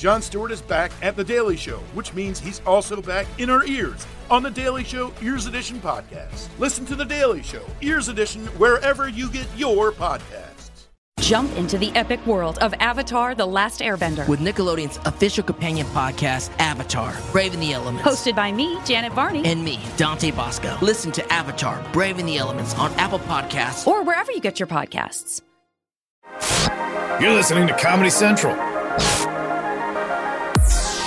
Jon Stewart is back at The Daily Show, which means he's also back in our ears on The Daily Show Ears Edition podcast. Listen to The Daily Show Ears Edition wherever you get your podcasts. Jump into the epic world of Avatar The Last Airbender. with Nickelodeon's official companion podcast, Avatar Braving the Elements. Hosted by me, Janet Varney. and me, Dante Basco. Listen to Avatar Braving the Elements on Apple Podcasts. or wherever you get your podcasts. You're listening to Comedy Central.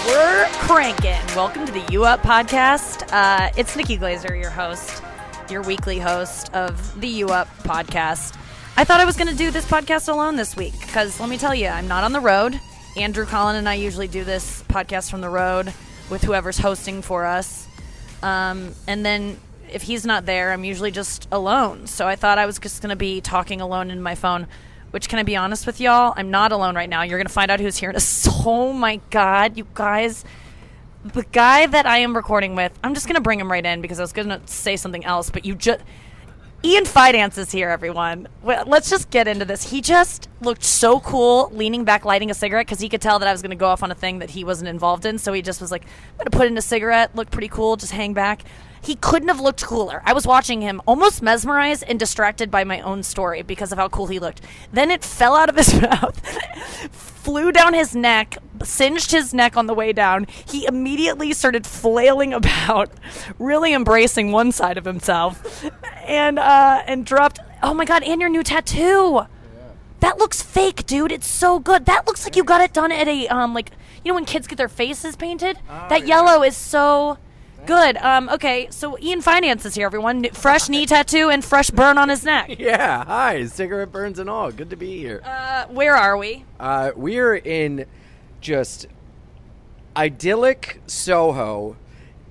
We're cranking. Welcome to the U Up podcast. Uh, it's Nikki Glazer, your host, your weekly host of the U Up podcast. I thought I was going to do this podcast alone this week because let me tell you, I'm not on the road. Andrew Collin and I usually do this podcast from the road with whoever's hosting for us. Um, and then if he's not there, I'm usually just alone. So I thought I was just going to be talking alone in my phone. Which can I be honest with y'all? I'm not alone right now. You're going to find out who's here. Oh my god, you guys! The guy that I am recording with, I'm just going to bring him right in because I was going to say something else, but you just. Ian Fidance is here, everyone. Well, let's just get into this. He just looked so cool, leaning back, lighting a cigarette, because he could tell that I was going to go off on a thing that he wasn't involved in. So he just was like, I'm going to put in a cigarette, look pretty cool, just hang back. He couldn't have looked cooler. I was watching him almost mesmerized and distracted by my own story because of how cool he looked. Then it fell out of his mouth, flew down his neck, singed his neck on the way down. He immediately started flailing about, really embracing one side of himself, and uh, and dropped. Oh my god! And your new tattoo. That looks fake, dude. It's so good. That looks like you got it done at a um like you know when kids get their faces painted. that yellow is so good. Um okay, so Ian Fidance is here, everyone. Fresh knee tattoo and fresh burn on his neck. Yeah, hi, cigarette burns and all. Good to be here. Uh, where are we? Uh, we're in just idyllic Soho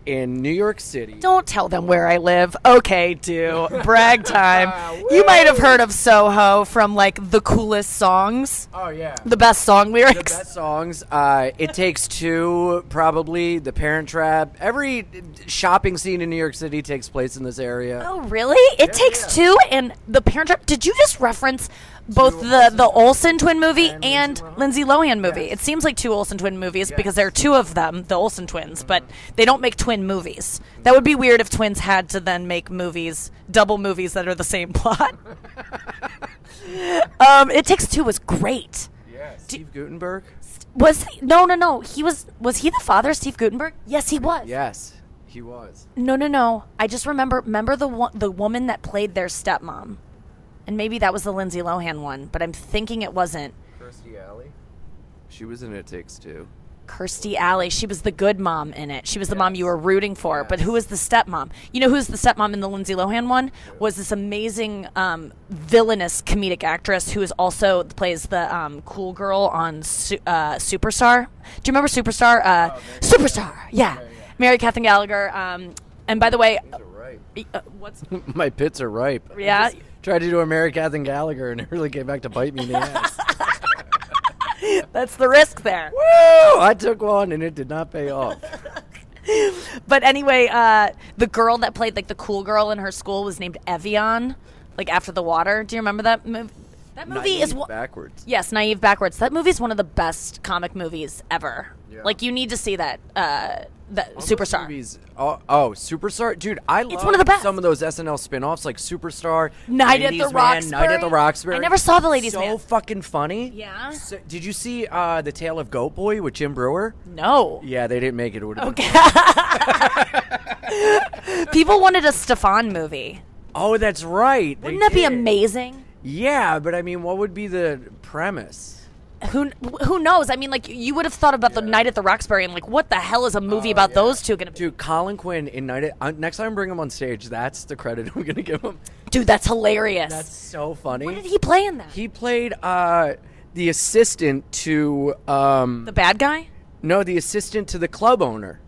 in New York City. Don't tell them where I live. Okay, do. Brag time. you might have heard of Soho from like the coolest songs, Oh yeah. the best song lyrics. The best songs. Uh, it takes two, probably. The Parent Trap. Every shopping scene in New York City takes place in this area. Oh, really? It takes two, and the Parent Trap. Did you just reference both the the Olsen twin movie and Lindsay Lohan movie? It seems like two Olsen twin movies because there are two of them, the Olsen twins, but they don't make twin movies. That would be weird if twins had to then make movies, double movies that are the same plot. um, It Takes Two was great. Yeah. Steve Guttenberg. Was he, no, no, no. He was was he the father of Steve Guttenberg? Yes, he was. Yes, he was. No, no, no. I just remember remember the one, the woman that played their stepmom, and maybe that was the Lindsay Lohan one, but I'm thinking it wasn't Kirstie Alley. She was in It Takes Two. Kirstie Alley. She was the good mom in it. She was the mom you were rooting for. But who was the stepmom? You know who's the stepmom in the Lindsay Lohan one? Was this amazing um, villainous comedic actress who is also plays the um, cool girl on Su- uh, Superstar. Do you remember Superstar? Uh, Superstar. Yeah. Mary Catherine Gallagher. Um, and by the way, uh, what's My pits are ripe. Yeah. Tried to do a Mary Catherine Gallagher, and it really came back to bite me in the ass. that's the risk there. Woo! I took one, and it did not pay off. But anyway, uh, the girl that played like the cool girl in her school was named Evian, like after the water. Do you remember that movie? That movie is Naive one. backwards. Yes, naive backwards. That movie is one of the best comic movies ever. Like you need to see that. Uh, that Superstar. Movies. Oh, oh, Superstar, dude! I love one of the best. some of those SNL spin-offs, like Superstar, Night at the Man, Roxbury. Night at the Roxbury. I never saw the Ladies' so Man. fucking funny. Yeah? So, did you see uh, the Tale of Goat Boy with Jim Breuer? No. Yeah, they didn't make it. it would've People wanted a Stefan movie. Oh, that's right. Wouldn't that be amazing? Yeah, but I mean, what would be the premise? Who who knows? I mean, like you would have thought about the Night at the Roxbury and like, what the hell is a movie about those two gonna be? Dude, Colin Quinn in Night at, uh, next time I bring him on stage, that's the credit I'm gonna give him. Dude, that's hilarious. That's so funny. what did he play in that? He played uh, the assistant to um, the bad guy? no, the assistant to the club owner,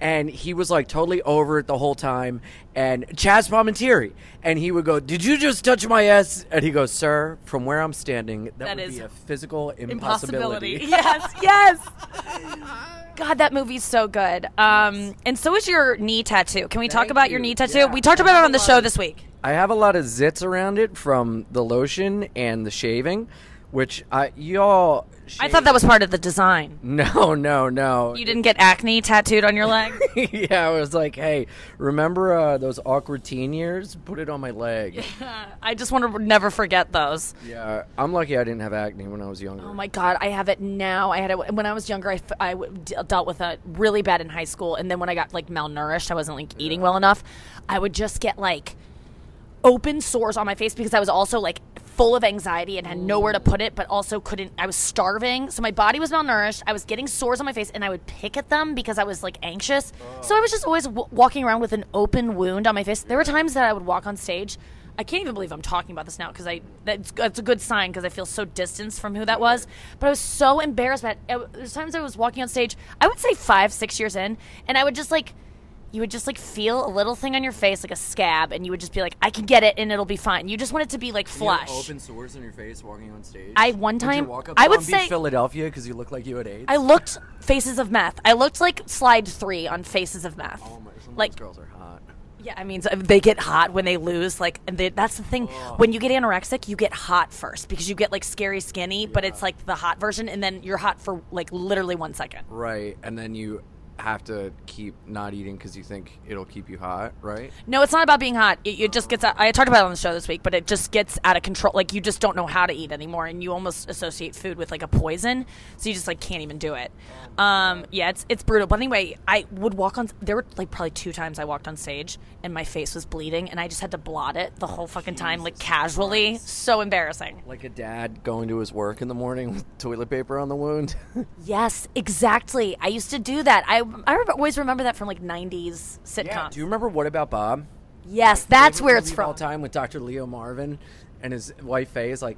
and he was like totally over it the whole time. And Chazz Palminteri, and he would go, "Did you just touch my ass?" And he goes, "Sir, from where I'm standing, that, That would is be a physical impossibility." yes, yes. God, that movie's so good. Um, and so is your knee tattoo. Can we talk Thank about your knee tattoo? Yeah. We talked about it on the show this week. I have a lot of zits around it from the lotion and the shaving, which I y'all. I thought that was part of the design. No, no, no. You didn't get acne tattooed on your leg? yeah, I was like, hey, remember uh, those awkward teen years? Put it on my leg. Yeah, I just want to never forget those. yeah, I'm lucky I didn't have acne when I was younger. Oh my god, I have it now. I had it when I was younger. I, f- I w- d- dealt with it really bad in high school, and then when I got like malnourished, I wasn't like eating well enough. I would just get like open sores on my face because I was also like full of anxiety and had nowhere to put it, but also couldn't. I was starving, so my body was malnourished. I was getting sores on my face, and I would pick at them because I was like anxious. So I was just always w- walking around with an open wound on my face. There were times that I would walk on stage. I can't even believe I'm talking about this now because I that's, that's a good sign because I feel so distanced from who that was. But I was so embarrassed. But there's times I was walking on stage. I would say five, six years in, and I would just like you would just like feel a little thing on your face like a scab and you would just be like i can get it and it'll be fine. You just want it to be like You have flush. open sores on your face walking on stage. I- one Would you time- walk up I would say- Philadelphia because you look like you had AIDS. i looked faces of meth. I looked like slide three on faces of meth. Oh my, like girls are hot. yeah i mean they get hot when they lose like and they, that's the thing. When you get anorexic you get hot first because you get like scary skinny but it's like the hot version and then you're hot for like literally one second. Right, and then you have to keep not eating because you think it'll keep you hot, right? No, it's not about being hot. It, it just gets. Out, I talked about it on the show this week, but it just gets out of control. Like you just don't know how to eat anymore, and you almost associate food with like a poison, so you just like can't even do it. Um, yeah, it's it's brutal. But anyway, I would walk on. There were like probably two times I walked on stage, and my face was bleeding, and I just had to blot it the whole fucking time, like casually. So embarrassing. Like a dad going to his work in the morning with toilet paper on the wound. Yes, exactly. I used to do that. I I re- always remember that from like '90s sitcoms. Do you remember What About Bob? yes, that's where it's from. All time with Dr. Leo Marvin and his wife Faye is like,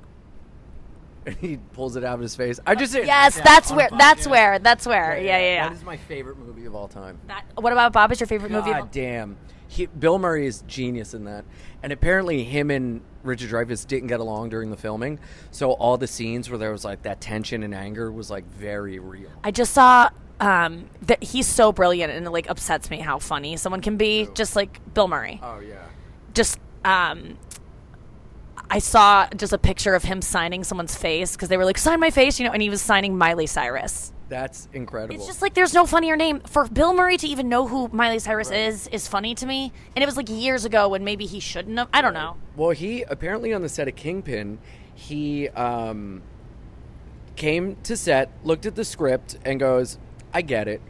he pulls it out of his face. I just Yes, that's where. That's where. That's where. Yeah, yeah, yeah. That is my favorite movie of all time. That, what about Bob? Is your favorite movie? God damn. He, Bill Murray is genius in that. And apparently, him and Richard Dreyfuss didn't get along during the filming. So, all the scenes where there was like that tension and anger was like very real. I just saw um, that he's so brilliant and it like upsets me how funny someone can be, just like Bill Murray. Oh, yeah. Just um, I saw just a picture of him signing someone's face because they were like, "Sign my face," you know, and he was signing Miley Cyrus. That's incredible. It's just like there's no funnier name for Bill Murray to even know who Miley Cyrus is is funny to me, and it was like years ago when maybe he shouldn't have. I don't know. Well, he apparently on the set of Kingpin, he um, came to set, looked at the script, and goes, "I get it,"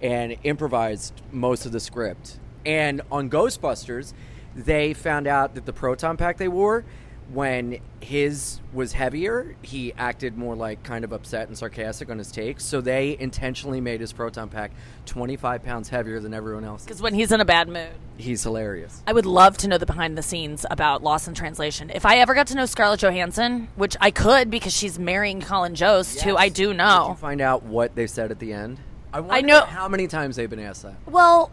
and improvised most of the script. And on Ghostbusters, they found out that the proton pack they wore, when his was heavier, he acted more like kind of upset and sarcastic on his takes. So they intentionally made his proton pack 25 pounds heavier than everyone else. Because when he's in a bad mood. He's hilarious. I would love to know the behind the scenes about Lost in Translation. If I ever got to know Scarlett Johansson, which I could because she's marrying Colin Jost, who I do Did know. you find out what they said at the end? I, wonder know- how many times they've been asked that. Well,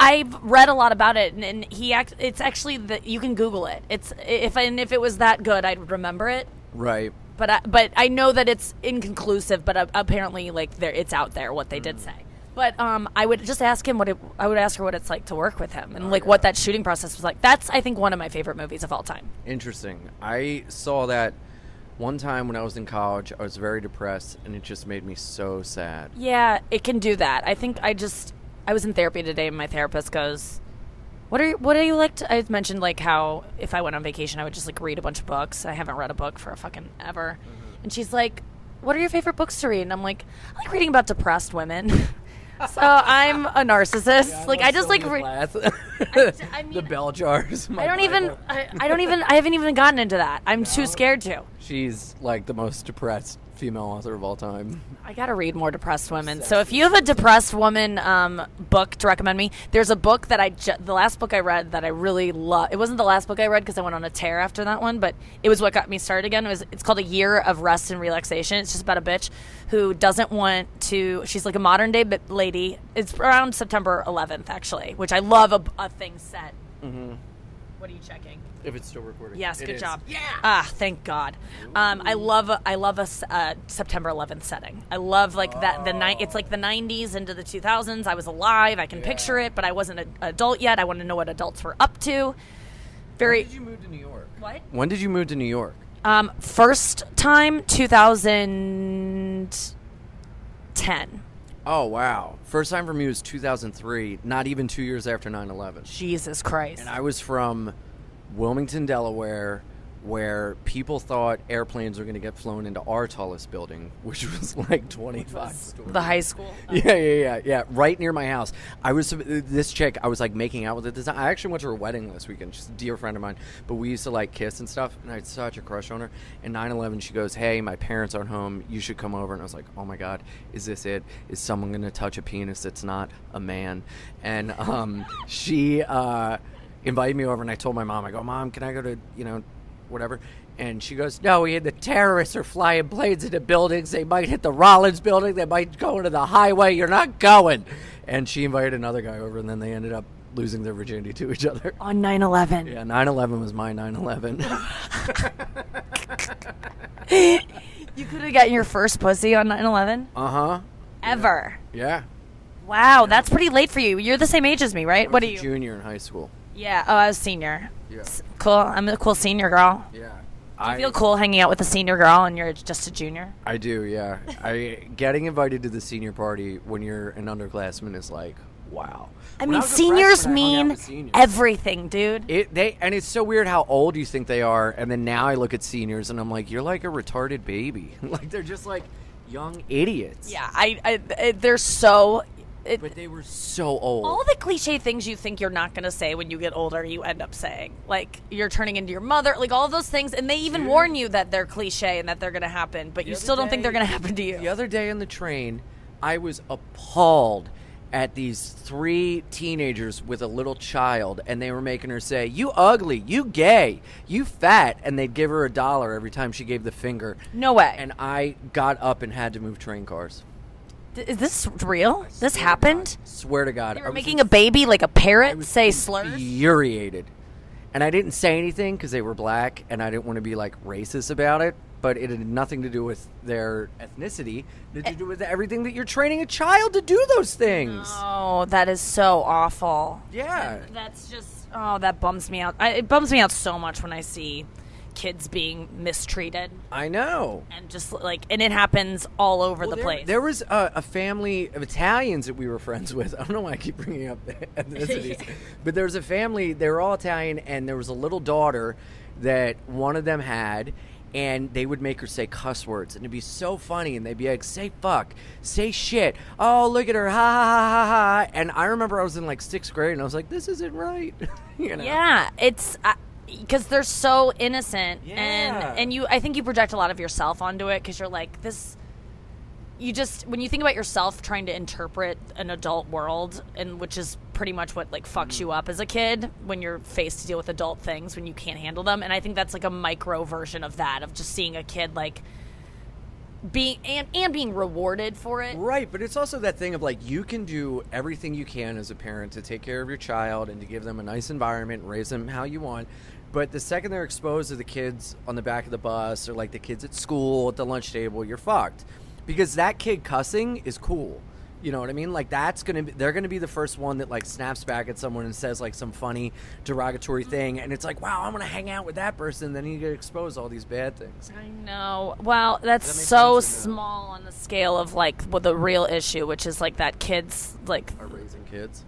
I've read a lot about it, and, and he act. It's actually that you can Google it. It's if and if it was that good, I'd remember it. Right. But I, but I know that it's inconclusive. But uh, apparently, like there, it's out there what they did say. But um, I would just ask him what it. I would ask her what it's like to work with him, and like what that shooting process was like. That's I think one of my favorite movies of all time. Interesting. I saw that one time when I was in college. I was very depressed, and it just made me so sad. Yeah, it can do that. I think I just I was in therapy today and my therapist goes, "What are you, what do you like to I mentioned like how if I went on vacation I would just like read a bunch of books. I haven't read a book for a fucking ever." Mm-hmm. And she's like, "What are your favorite books to read?" And I'm like, "I like reading about depressed women." so I'm a narcissist. like I just like re- I mean- the bell jars. my I don't even I, I don't even I haven't even gotten into that. I'm too scared to. She's like the most depressed female author of all time. I gotta read more depressed women. So if you have a depressed woman um, book to recommend me, there's a book that I ju- the last book I read that I really love. It wasn't the last book I read because I went on a tear after that one, but it was what got me started again. It was it's called A Year of Rest and Relaxation. It's just about a bitch who doesn't want to. She's like a modern day lady. It's around September 11th actually, which I love a, a thing set. Mm-hmm. What are you checking? If it's still recording. Yes, It good is. job. Yeah. Ah, thank God. Um, I love a, I love a uh, September 11th setting. I love like that the night. It's like the 90s into the 2000s. I was alive. I can picture it, but I wasn't an adult yet. I want to know what adults were up to. Very. When did you move to New York? what? When did you move to New York? Um, first time 2010. Oh wow! First time for me was 2003. Not even two years after 9/11. Jesus Christ. And I was from Wilmington, Delaware, where people thought airplanes were going to get flown into our tallest building, which was like 25 stories. the high school. Yeah, yeah, yeah, yeah. Right near my house. I was this chick. I was like making out with at this time. I actually went to her wedding this weekend. She's a dear friend of mine. But we used to like kiss and stuff. And I had such a crush on her. And 9/11, she goes, "Hey, my parents aren't home. You should come over." And I was like, "Oh my god, is this it? Is someone gonna touch a penis that's not a man?" And um, she uh, invited me over, and I told my mom, "I go, Mom, can I go to you know, whatever." And she goes, No, we the terrorists are flying planes into buildings. They might hit the Rollins building. They might go into the highway. You're not going. And she invited another guy over, and then they ended up losing their virginity to each other. On 9 11. Yeah, 9 11 was my 9 11. You could have gotten your first pussy on 9 11? uh huh. Ever. Yeah. Wow, that's pretty late for you. You're the same age as me, right? What are you? Junior in high school. Yeah, oh, I was senior. Yeah. S- Cool. I'm a cool senior girl. Yeah. I feel cool hanging out with a senior girl and you're just a junior. I do, yeah. I getting invited to the senior party when you're an underclassman is like, wow. I When mean, was a seniors freshman, I hung out mean with seniors. everything, dude. It they and it's so weird how old you think they are, and then now I look at seniors and I'm like, you're like a retarded baby. like they're just like young idiots. yeah, I, I, I they're so. It, But they were so old. all the cliche things you think you're not going to say when you get older, you end up saying. Like, you're turning into your mother, like all those things. And they even warn you that they're cliche and that they're going to happen, but you other still don't think they're going to happen to you. The other day on the train, I was appalled at these three teenagers with a little child, and they were making her say, You ugly, you gay, you fat, and they'd give her a dollar every time she gave the finger. No way. And I got up and had to move train cars. D- Is this real? This happened? Swear to God. You I were was making a baby like a parrot was say slurs? infuriated. And I didn't say anything because they were black, and I didn't want to be like racist about it. But it had nothing to do with their ethnicity. It had to eh. do with everything that you're training a child to do those things. Oh, that is so awful. Yeah. That's just oh, that bums me out. I, it bums me out so much when I see kids being mistreated I know. and just like and it happens all over the there, place. There was a, a family of Italians that we were friends with. I don't know why I keep bringing up ethnicities, but there was a family. They were all Italian, and there was a little daughter that one of them had. And they would make her say cuss words, and it'd be so funny. And they'd be like, "Say fuck, say shit." Oh, look at her, ha ha ha ha ha. And I remember I was in like sixth grade, and I was like, "This isn't right." you know? yeah, it's because they're so innocent Yeah. and and you I think you project a lot of yourself onto it because you're like this. You just when you think about yourself trying to interpret an adult world, and which is pretty much what like fucks Mm. you up as a kid when you're faced to deal with adult things when you can't handle them. And I think that's like a micro version of that of just seeing a kid like being and and being rewarded for it. Right, but it's also that thing of like you can do everything you can as a parent to take care of your child and to give them a nice environment, and raise them how you want. But the second they're exposed to the kids on the back of the bus or like the kids at school at the lunch table, you're fucked. Because that kid cussing is cool. You know what I mean? Like that's gonna be they're gonna be the first one that like snaps back at someone and says like some funny derogatory thing and it's like, wow, I'm gonna hang out with that person, then you get exposed to all these bad things. I know. Well, that's that so sense or no? small on the scale of like what the real issue, which is like that kid's like Are raising kids.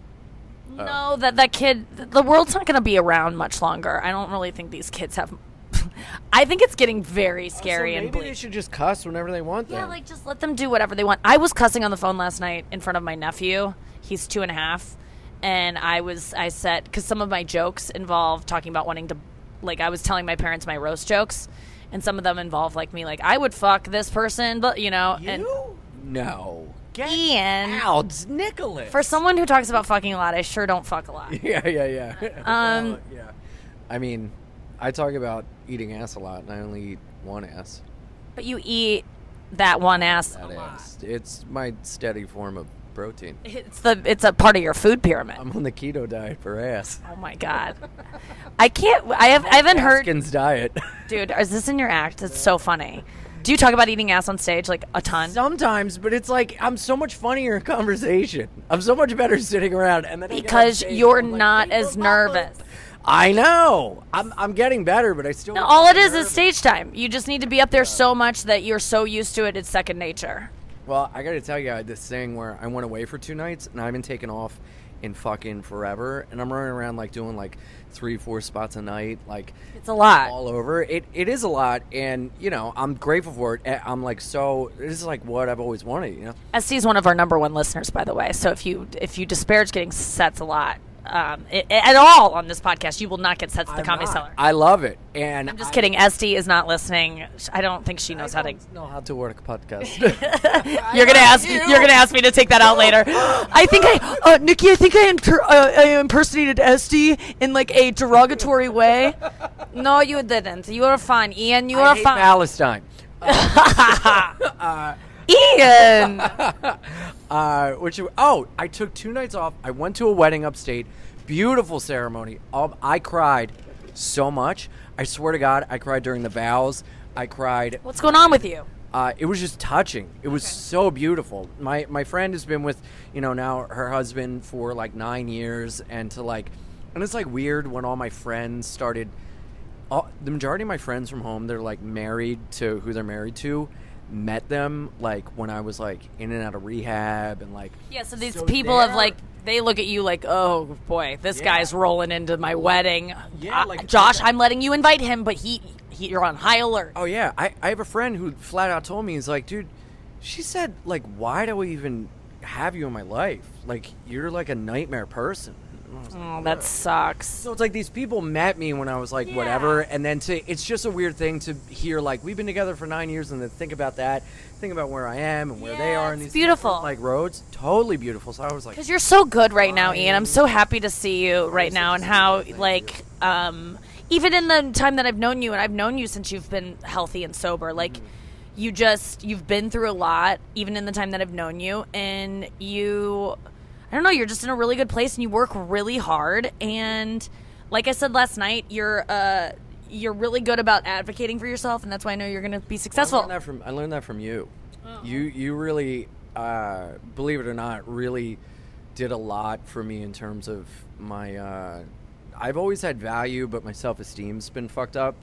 Oh. no that that kid the world's not going to be around much longer. I don't really think these kids have. I think it's getting very oh, scary so and maybe bleak. they should just cuss whenever they want Yeah, then. like just let them do whatever they want. I was cussing on the phone last night in front of my nephew. He's two and a half, and I was I said because some of my jokes involve talking about wanting to, like I was telling my parents my roast jokes, and some of them involve like me like I would fuck this person, but you know, and No. Get Ian. out, Nicholas. for someone who talks about fucking a lot, I sure don't fuck a lot. yeah, yeah, yeah. Um, Well, yeah. I mean, I talk about eating ass a lot, and I only eat one ass. But you eat that one ass. That a lot. It's my steady form of protein. It's the it's a part of your food pyramid. I'm on the keto diet for ass. oh my god, I can't. I have I haven't heard. Atkins diet. Dude, is this in your act? It's so funny. Do you talk about eating ass on stage like a ton? Sometimes, but it's like I'm so much funnier in conversation. I'm so much better sitting around, and then I Because you're like, not "Hey, as nervous. I know. I'm I'm getting better, but I still. No, all it is is stage time. You just need to be up there so much that you're so used to it, it's second nature. Well, I got to tell you, I had this thing where I went away for two nights, and I've been taking off in fucking forever, and I'm running around like doing like three, four spots a night, like It's a lot. all over. It it is a lot, and you know I'm grateful for it. Eh, I'm like so. This is like what I've always wanted, you know. Estee is one of our number one listeners, by the way. So if you if you disparage getting sets a lot um, i at all on this podcast, you will not get sets at the Comedy I'm not. Cellar. I love it, and I'm just I- kidding. Estee is not listening. I don't think she knows how to. know how to work a podcast. You're gonna ask. You. are gonna ask me to take that out later. I think I, uh, Nikki. I think I, inter- uh, I impersonated Estee in like a derogatory way. No, you didn't. You are fine, Ian. You I are hate fine, Palestine. Ian. Uh, which oh, I took two nights off. I went to a wedding upstate. Beautiful ceremony. Um, I cried so much. I swear to God, I cried during the vows. I cried. What's going on with you? Uh, it was just touching. It was so beautiful. My my friend has been with you know now her husband for like nine years, and to like, and it's like weird when all my friends started. All, the majority of my friends from home, they're like married to who they're married to. Met them like when I was like in and out of rehab and like Yeah, so these So people have like they look at you like, oh boy, this Yeah. guy's rolling into my wedding. Yeah, Uh, like- Josh, I'm letting you invite him, but he, he you're on high alert. Oh yeah, I, I have a friend who flat out told me he's like, dude, she said like, why do we even have you in my life? Like you're like a nightmare person. And I was like, Oh, that sucks. So it's like these people met me when I was like whatever, and then to it's just a weird thing to hear like we've been together for nine years, and then think about that, think about where I am and where they are, and it's these beautiful. like roads, totally beautiful. So I was like, Because you're so good right now, Ian. I'm so happy to see you right now, and how like um, even in the time that I've known you, and I've known you since you've been healthy and sober, like. You just you've been through a lot, even in the time that I've known you, and you I don't know, you're just in a really good place and you work really hard and like I said last night, you're uh you're really good about advocating for yourself and that's why I know you're going to be successful. I successful. learned that from I learned that from you. You you really, uh, believe it or not, really did a lot for me in terms of my. Uh, I've always had value, but my self esteem's been fucked up.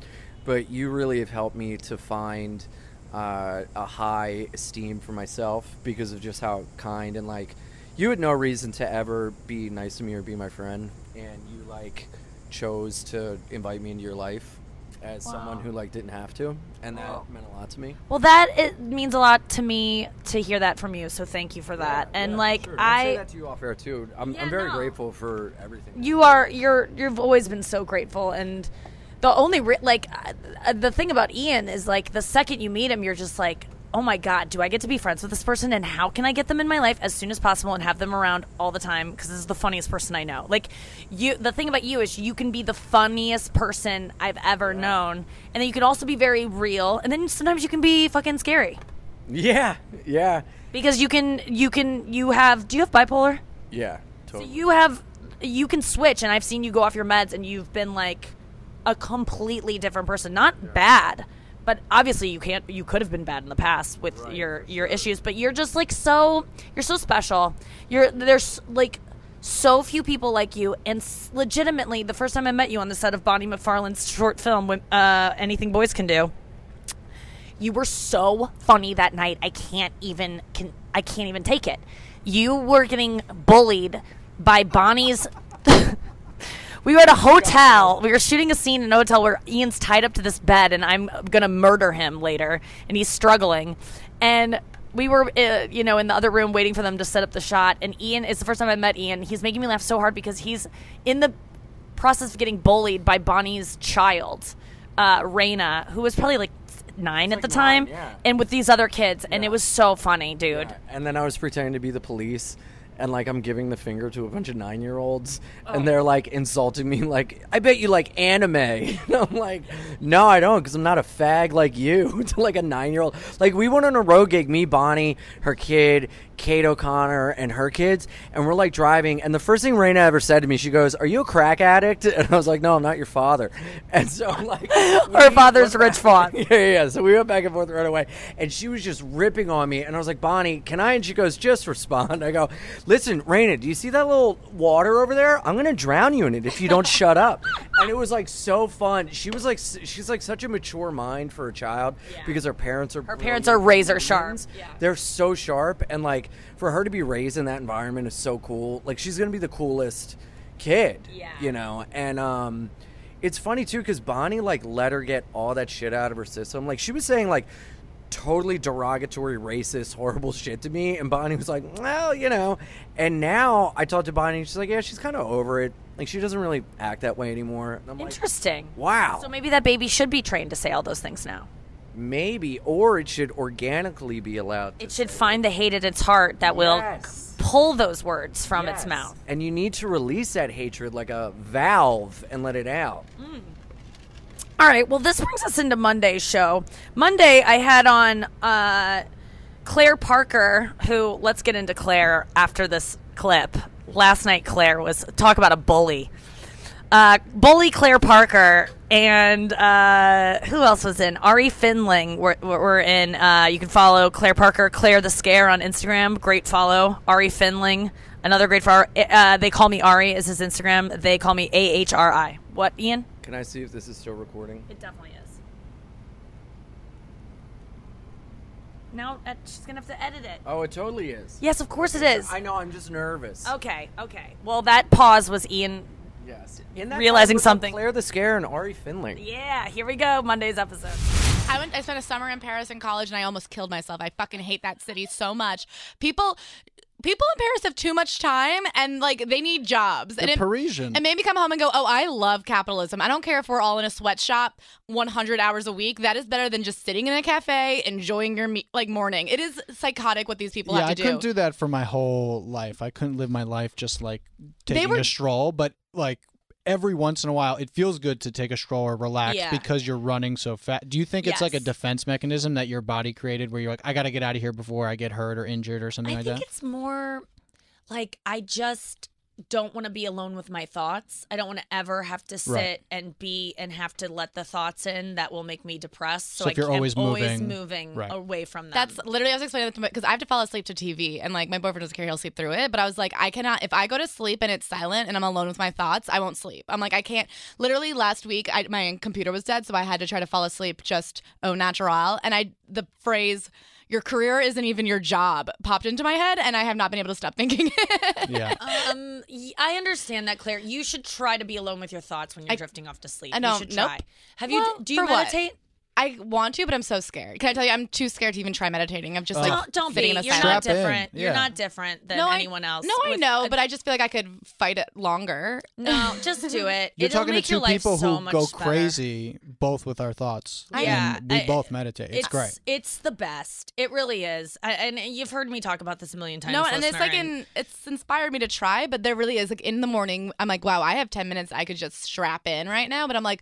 But you really have helped me to find uh, a high esteem for myself because of just how kind and like you had no reason to ever be nice to me or be my friend, and you like chose to invite me into your life as someone who like didn't have to, and that meant a lot to me. Well, that it means a lot to me to hear that from you. So thank you for that. and Yeah, like sure. I'd say that to you off air too. I'm, Yeah, I'm very no. grateful for everything. you are you're you've always been so grateful and the only re- like uh, the thing about Ian is like the second you meet him you're just like oh my god do I get to be friends with this person and how can I get them in my life as soon as possible and have them around all the time? Because this is the funniest person I know. Like you the thing about you is you can be the funniest person I've ever known. And then you can also be very real. And then sometimes you can be fucking scary. Yeah, yeah, because you can you can you have do you have bipolar? Yeah. so Totally. you have you can switch and I've seen you go off your meds and you've been like a completely different person. Not bad, but obviously you can't you could have been bad in the past with your your issues, but you're just like so you're so special. You're there's like so few people like you and s- legitimately the first time I met you on the set of Bonnie McFarlane's short film uh, Anything Boys Can Do. You were so funny that night. I can't even can I can't even take it. You were getting bullied by Bonnie's We were at a hotel. We were shooting a scene in a hotel where Ian's tied up to this bed and I'm going to murder him later and he's struggling. And we were uh, you know in the other room waiting for them to set up the shot and Ian it's the first time I met Ian. He's making me laugh so hard because he's in the process of getting bullied by Bonnie's child, uh, Raina, who was probably like nine at the time, nine, yeah. and with these other kids, and Yeah. it was so funny, dude. Yeah, And then I was pretending to be the police. And like I'm giving the finger to a bunch of nine year olds, Oh. and they're like insulting me, like I bet you like anime. And I'm like, no, I don't, because I'm not a fag like you. to like a nine year old, like we went on a road gig, me, Bonnie, her kid, Kate O'Connor and her kids, and we're like driving. And the first thing Raina ever said to me, she goes, "Are you a crack addict?" And I was like, "No, I'm not your father." And so like, Her father's Rich Vos. yeah, yeah, yeah. So we went back and forth right away, and she was just ripping on me, and I was like, "Bonnie, can I?" And she goes, "Just respond." I go, "Listen, Raina, do you see that little water over there? I'm gonna drown you in it if you don't shut up." And it was like so fun. She was like, she's like such a mature mind for a child because her parents are Her parents are razor sharp. Yeah. They're so sharp, and like for her to be raised in that environment is so cool. Like she's gonna be the coolest kid, Yeah. you know. And um, it's funny too because Bonnie like let her get all that shit out of her system. Like she was saying like totally derogatory, racist, horrible shit to me, and Bonnie was like, well, you know. And now I talked to Bonnie, and she's like, yeah, she's kind of over it. Like she doesn't really act that way anymore. I'm like, Interesting. wow. So maybe that baby should be trained to say all those things now. Maybe, or it should organically be allowed. To It should find the hate at its heart that will pull those words from its mouth. And you need to release that hatred like a valve and let it out. All right. Well, this brings us into Monday's show. Monday, I had on uh, Claire Parker, who, let's get into Claire after this clip. Last night, Claire was, talk about a bully. Uh, bully Claire Parker and uh, who else was in? Ahri Findling were, were in. Uh, you can follow Claire Parker, Claire the Scare on Instagram. Great follow. Ahri Findling, another great follow. Uh, they call me Ahri is his Instagram. They call me A H R I. What, Ian? Can I see if this is still recording? It definitely is. Now uh, she's gonna have to edit it. Oh, it totally is. Yes, of course it is. I know. I'm just nervous. Okay, okay. Well, that pause was Ian. Yes. In that Realizing time was, like, something. Claire the Scare and Ahri Findling. Yeah, here we go. Monday's episode. I went. I spent a summer in Paris in college, and I almost killed myself. I fucking hate that city so much. People, people in Paris have too much time, and like they need jobs. and They're it, Parisian. And maybe come home and go, "Oh, I love capitalism. I don't care if we're all in a sweatshop 100 hours a week. That is better than just sitting in a cafe enjoying your me- like morning. It is psychotic what these people yeah, I have to couldn't do that for my whole life. I couldn't live my life just like taking were- a stroll, but like every once in a while, it feels good to take a stroll or relax Yeah. because you're running so fast. Do you think it's like a defense mechanism that your body created where you're like, I got to get out of here before I get hurt or injured or something I like that? I think that? it's more like I just don't want to be alone with my thoughts. I don't want to ever have to sit Right. and be and have to let the thoughts in that will make me depressed. So, So I if you're am always always moving- moving right. away from them. That's literally I was explaining that to because I have to fall asleep to TV and like my boyfriend doesn't care he'll sleep through it but I was like I cannot if I go to sleep and it's silent and I'm alone with my thoughts I won't sleep I'm like I can't literally last week I, my computer was dead so I had to try to fall asleep just au natural and I the phrase your career isn't even your job popped into my head and I have not been able to stop thinking it. yeah. Um, y- I understand that, Claire. You should try to be alone with your thoughts when you're I- drifting off to sleep. I You don't- should nope. try. Have you? Do you for what? Meditate? I want to but I'm so scared can I tell you I'm too scared to even try meditating I'm just like don't don't be. sitting in a You're silence. not Strap in. different. You're not different than no, anyone I, else. No, I know, a- but I just feel like I could fight it longer. no, just do it. You're It'll talking to make your two life people so who go better. crazy both with our thoughts. Yeah, and we I- both meditate. It's, great. It's the best. It really is. I, and you've heard me talk about this a million times. No, and it's listener, like in it's inspired me to try, but there really is like in the morning. I'm like, wow, I have ten minutes I could just strap in right now, but I'm like,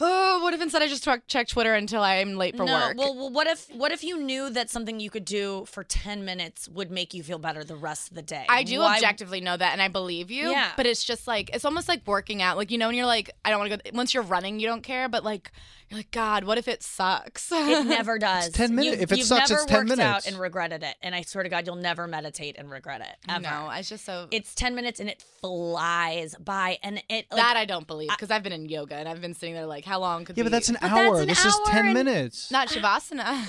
oh, what if instead I just check check Twitter until I'm late for no, work? well, well, what if what if you knew that something you could do for ten minutes would make you feel better the rest of the day? I do Why- objectively know that, and I believe you. Yeah. But it's just like it's almost like working out. Like you know, when you're like, I don't want to go. Once you're running, you don't care. But like, you're like, God, what if it sucks? It never does. 10 minutes. You, If it you've sucks, never it's 10 worked out minutes. and regretted it. And I swear to God, you'll never meditate and regret it ever. no, it's just so. it's ten minutes and it flies by, and it like, that I don't believe because I've been in yoga and I've been sitting there like, how long could Yeah, be? Yeah, but that's an But that's hour. an this is hour 10 and- minutes. not shavasana.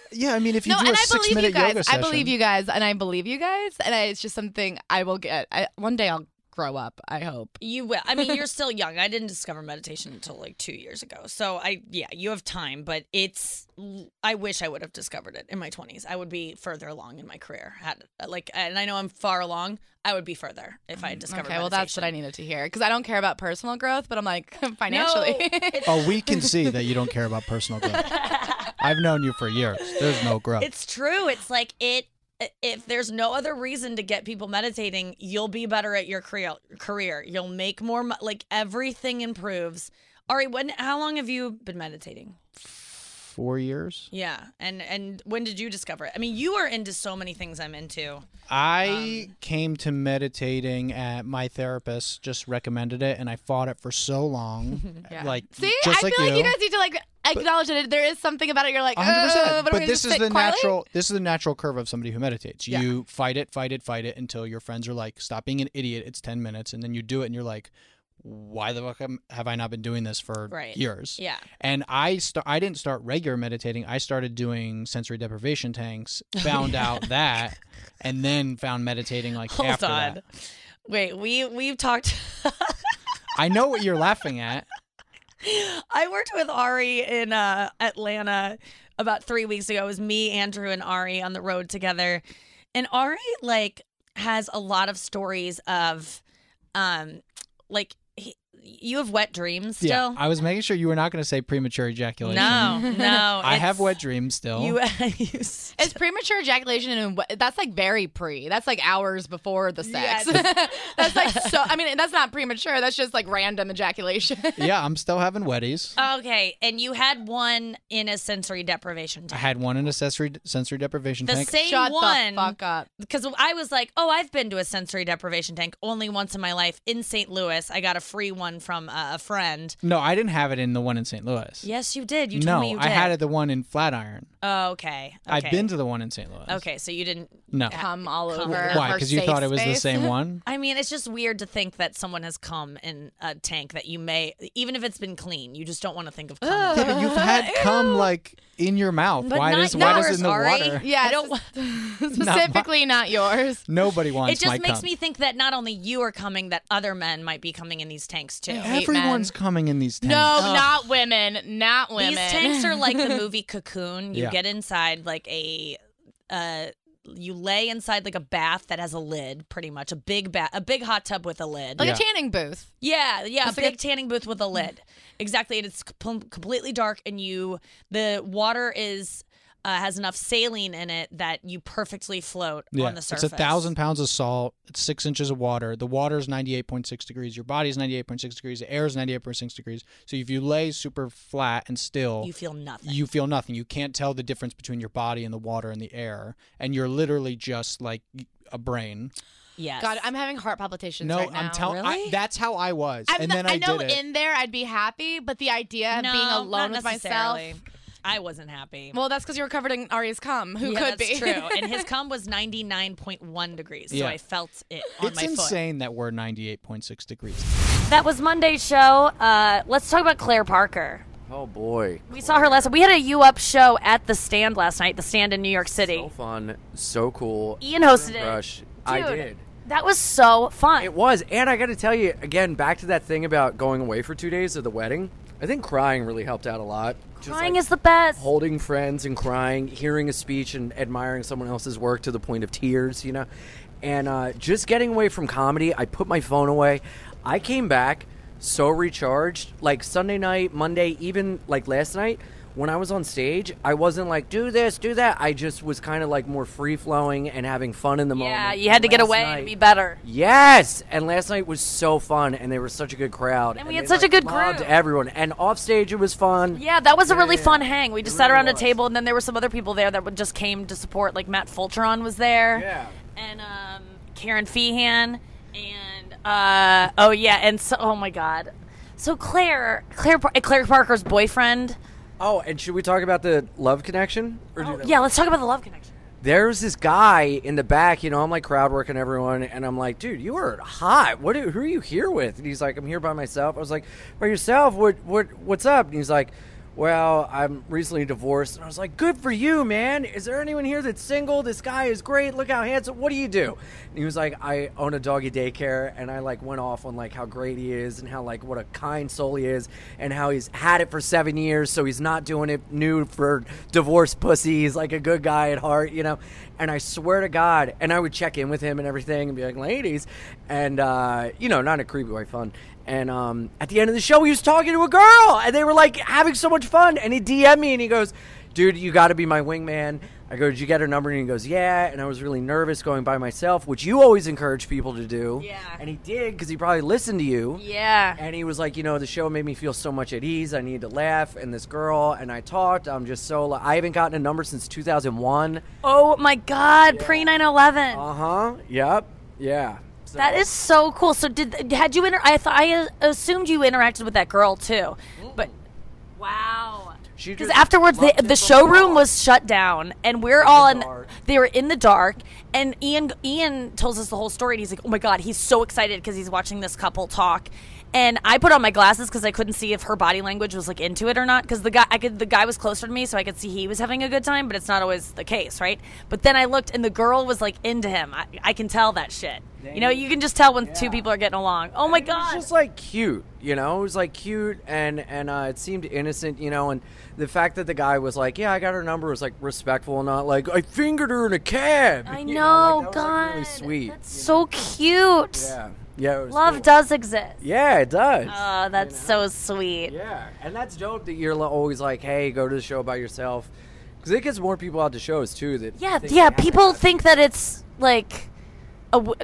yeah, I mean, if you no, do and a I six believe minute you guys. yoga session. I believe you guys, and I believe you guys, and I, it's just something I will get. I, one day I'll grow up. I hope. You will. I mean, you're still young. I didn't discover meditation until like two years ago. So I, yeah, you have time, but it's. I wish I would have discovered it in my 20s. I would be further along in my career. Had like, and I know I'm far along. I would be further if I had mm, discovered. Okay, well that's what I needed to hear because I don't care about personal growth, but I'm like financially. No, Oh, we can see that you don't care about personal growth. I've known you for years. There's no growth. It's true. It's like it. If there's no other reason to get people meditating, you'll be better at your career. Career, you'll make more. mo- Like everything improves. Ahri, when? How long have you been meditating? four years. Yeah, and and when did you discover it? I mean, you are into so many things I'm into. I Um, came to meditating at my therapist just recommended it, and I fought it for so long. Yeah. Like See, just I like feel you. like you guys need to like acknowledge that there is something about it. You're like, A hundred "Uh, percent. but, But this is the quietly? natural. This is the natural curve of somebody who meditates. Yeah. You fight it, fight it, fight it until your friends are like, "Stop being an idiot." It's ten minutes, and then you do it, and you're like, "Why the fuck am- have I not been doing this for Right. years?" Yeah. And I st- I didn't start regular meditating. I started doing sensory deprivation tanks. Found out that, and then found meditating like Hold after on. that. Wait, we we've talked. I know what you're laughing at. I worked with Ahri in uh, Atlanta about three weeks ago. It was me, Andrew, and Ahri on the road together. And Ahri like has a lot of stories of, um, like you have wet dreams still. Yeah, I was making sure you were not going to say premature ejaculation. no, no. I have wet dreams still. You, you s- It's premature ejaculation, and that's like very pre. That's like hours before the sex. that's like so. I mean, that's not premature. That's just like random ejaculation. yeah, I'm still having wetties. okay, and you had one in a sensory deprivation tank. I had one in a sensory sensory deprivation the tank. same Shut one. the fuck up. because I was like, oh, I've been to a sensory deprivation tank only once in my life in St. Louis. I got a free one from uh, a friend. no, I didn't have it in the one in St. Louis. Yes, you did. You no, me you did. I had it the one in Flatiron. Oh, okay. I've been to the one in St. Louis. Okay, so you didn't. No. Come all Come over. on. Why? Because you thought it was the same one? I mean, it's just weird to think that someone has come in a tank that you may, even if it's been clean, you just don't want to think of cum. Yeah, but you've had cum like in your mouth. But why not does why does it yours, in the Ahri. water? Yeah, I don't specifically not yours. Nobody wants It just my makes cum. me think that not only you are coming, that other men might be coming in these tanks too. Everyone's men. coming in these tanks. No, not women. Not women. These tanks are like the movie Cocoon. You Yeah. get inside like a, uh, you lay inside like a bath that has a lid, pretty much a big bath, a big hot tub with a lid. like Yeah. a tanning booth. Yeah, yeah, a It's like big a- tanning booth with a lid. Exactly, and it's com- completely dark, and you the water is uh, has enough saline in it that you perfectly float Yeah, on the surface. it's a thousand pounds of salt. It's six inches of water. The water is ninety eight point six degrees. Your body is ninety eight point six degrees. The air is ninety eight point six degrees. So if you lay super flat and still, You feel nothing. you feel nothing. You can't tell the difference between your body and the water and the air, and you're literally just like a brain. Yes. God, I'm having heart palpitations no, right now. I'm telling. Really? That's how I was, I'm and not- then I, I know did it. in there I'd be happy, but the idea of no, being not alone with myself. Necessarily. I wasn't happy. Well, that's because you were covered in Ahri's cum. Who yeah, could that's be? true. And his cum was 99.1 degrees, so Yeah. I felt it on it's my foot. insane that we're ninety eight point six degrees. That was Monday's show. Uh, let's talk about Claire Parker. Oh boy, We saw her last. We had a U Up show at the Stand last night. The Stand in New York City. so fun, so cool. Ian hosted it. Rush. I did. That was so fun. It was, and I got to tell you again, back to that thing about going away for two days of the wedding. I think crying really helped out a lot. Just, Crying like, is the best. holding friends and crying, hearing a speech and admiring someone else's work to the point of tears, you know, and uh, just getting away from comedy. I put my phone away. I came back so recharged. Like Sunday night, Monday, even like last night. When I was on stage, I wasn't like do this, do that. I just was kind of like more free flowing and having fun in the moment. yeah, you had to get away night- and be better. Yes, and last night was so fun, and they were such a good crowd, And we had such a good loved group. Everyone, and off stage it was fun. Yeah, that was a really Yeah. fun hang. We just It sat really around a table, and then there were some other people there that would- just came to support. Like Matt Fulchiron was there. Yeah. And um, Karen Feehan, and uh, oh yeah, and so oh my god, so Claire, Claire, Claire Parker's boyfriend. Oh, and should we talk about the love connection? Or Oh, yeah, let's talk about the love connection. There's this guy in the back, you know, I'm like crowd working everyone, and I'm like, dude, you are hot. What? Are, who are you here with? And he's like, I'm here by myself. I was like, by yourself? What? What? What's up? And he's like, well, I'm recently divorced. And I was like, good for you, man. Is there anyone here that's single? This guy is great. Look how handsome. What do you do? And he was like, I own a doggy daycare, and I like went off on like how great he is and how like what a kind soul he is, and how he's had it for seven years, so he's not doing it new for divorced pussy. He's like a good guy at heart, you know. And I swear to God, and I would check in with him and everything, and be like, ladies, and uh, you know, not a creepy way, fun. And um, at the end of the show, he was talking to a girl, and they were like having so much fun. And he DM'd me, and he goes, "Dude, you got to be my wingman. I go, did you get her number? And he goes, yeah. And I was really nervous going by myself, which you always encourage people to do. Yeah. And he did because he probably listened to you. Yeah. And he was like, you know, the show made me feel so much at ease. I need to laugh. And this girl, and I talked. I'm just so. I haven't gotten a number since 2001. Oh my God, pre 9 11. Uh huh. Yep. Yeah. So- That is so cool. So did had you inter- I thought I assumed you interacted with that girl too, but wow. Because afterwards, the, the showroom was shut down, and we're all in. dark. They were in the dark, and Ian Ian tells us the whole story. And he's like, "Oh my god, he's so excited because he's watching this couple talk." And I put on my glasses because I couldn't see if her body language was like into it or not. Because the guy, I could, the guy was closer to me, so I could see he was having a good time. But it's not always the case, right? But then I looked, and the girl was like into him. I, I can tell that shit. You know, you can just tell when two people are getting along. Oh my god. It was just like cute, you know. It was like cute, and and uh, it seemed innocent, you know. And the fact that the guy was like, "Yeah, I got her number," was like respectful, and not like I fingered her in a cab. I you know, like, that was, God, like, really sweet. That's so cute. yeah, yeah. It was Love cool. does exist. Yeah, it does. Oh, that's so sweet. yeah, and that's dope that you're always like, "Hey, go to the show by yourself," because it gets more people out to shows too. That Yeah, yeah. they have to People have- think that it's like. A w-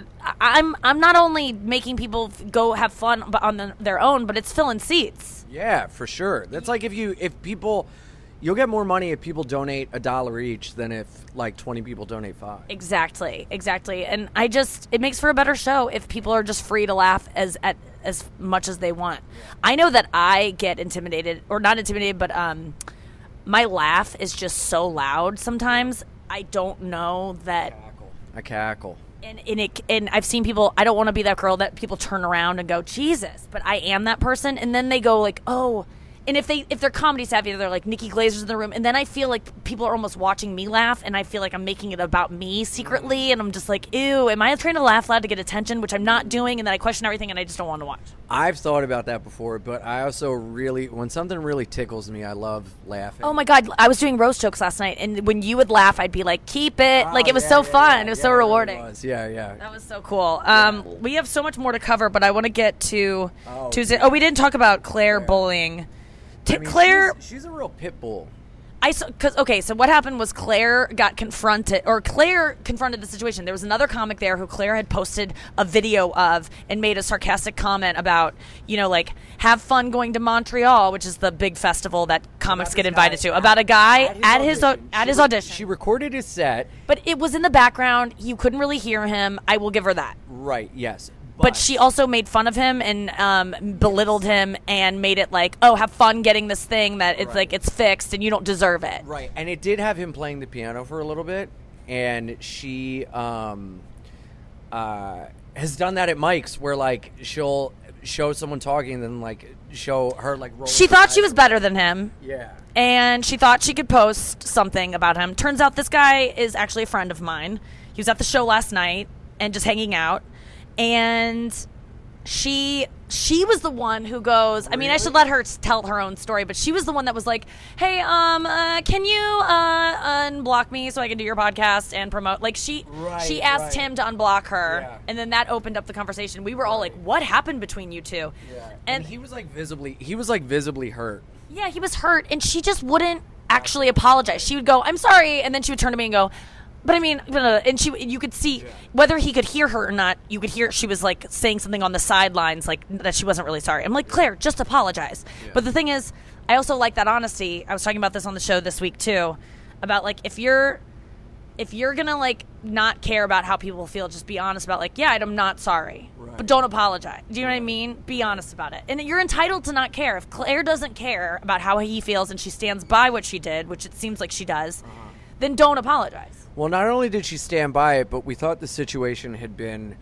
I'm I'm not only making people f- go have fun on the, their own, but it's filling seats. Yeah, for sure. That's like if you if people, you'll get more money if people donate a dollar each than if like twenty people donate five. Exactly, exactly. And I just it makes for a better show if people are just free to laugh as at as much as they want. I know that I get intimidated or not intimidated, but um my laugh is just so loud sometimes. I don't know that I cackle. And, and it and I've seen people. I don't want to be that girl that people turn around and go Jesus, but I am that person, and then they go like, oh. And if they if they're comedy savvy, they're like Nikki Glazer's in the room, and then I feel like people are almost watching me laugh, and I feel like I'm making it about me secretly, and I'm just like, ew, am I trying to laugh loud to get attention, which I'm not doing, and then I question everything, and I just don't want to watch. I've thought about that before, but I also really, when something really tickles me, I love laughing. Oh my god, I was doing roast jokes last night, and when you would laugh, I'd be like, keep it, Oh, like it was yeah, so yeah, fun, yeah, it was so rewarding. was. Yeah, yeah. That was so cool. Um, we have so much more to cover, but I want to get to Oh, Tuesday. Oh, we didn't talk about Claire bullying. I mean, Claire, she's, she's a real pit bull. I saw because okay. So what happened was Claire got confronted, or Claire confronted the situation. There was another comic there who Claire had posted a video of and made a sarcastic comment about, you know, like have fun going to Montreal, which is the big festival that comics About get invited to. About a guy at his au- audition. at his audition. She recorded his set. but it was in the background. You couldn't really hear him. I will give her that. Right. Yes. But she also made fun of him and um, belittled him and made it like, oh, have fun getting this thing that it's Right. like it's fixed and you don't deserve it. Right, and it did have him playing the piano for a little bit, and she um, uh, has done that at Mike's, where like she'll show someone talking, and then like show her like. rolling She thought she was better than him. Yeah. And she thought she could post something about him. Turns out this guy is actually a friend of mine. He was at the show last night and just hanging out. And she she was the one who goes. I mean, I should let her tell her own story, but she was the one that was like, "Hey, um, uh, can you uh, unblock me so I can do your podcast and promote?" Like she Right, she asked right. him to unblock her, Yeah. and then that opened up the conversation. We were all like, "What happened between you two? Yeah. And, he was like visibly, he was like visibly hurt. Yeah, he was hurt, and she just wouldn't actually apologize. She would go, "I'm sorry," and then she would turn to me and go, "But I mean," blah, blah, blah." and she, you could see whether he could hear her or not. You could hear she was like saying something on the sidelines, like that she wasn't really sorry. I'm like, Claire, just apologize. But the thing is, I also like that honesty. I was talking about this on the show this week too, about like if you're if you're gonna like not care about how people feel, just be honest about like, yeah, I'm not sorry, but don't apologize. Do you know what I mean? Be honest about it, and you're entitled to not care. If Claire doesn't care about how he feels and she stands by what she did, which it seems like she does, uh-huh. Then don't apologize. Well, not only did she stand by it, but we thought the situation had been,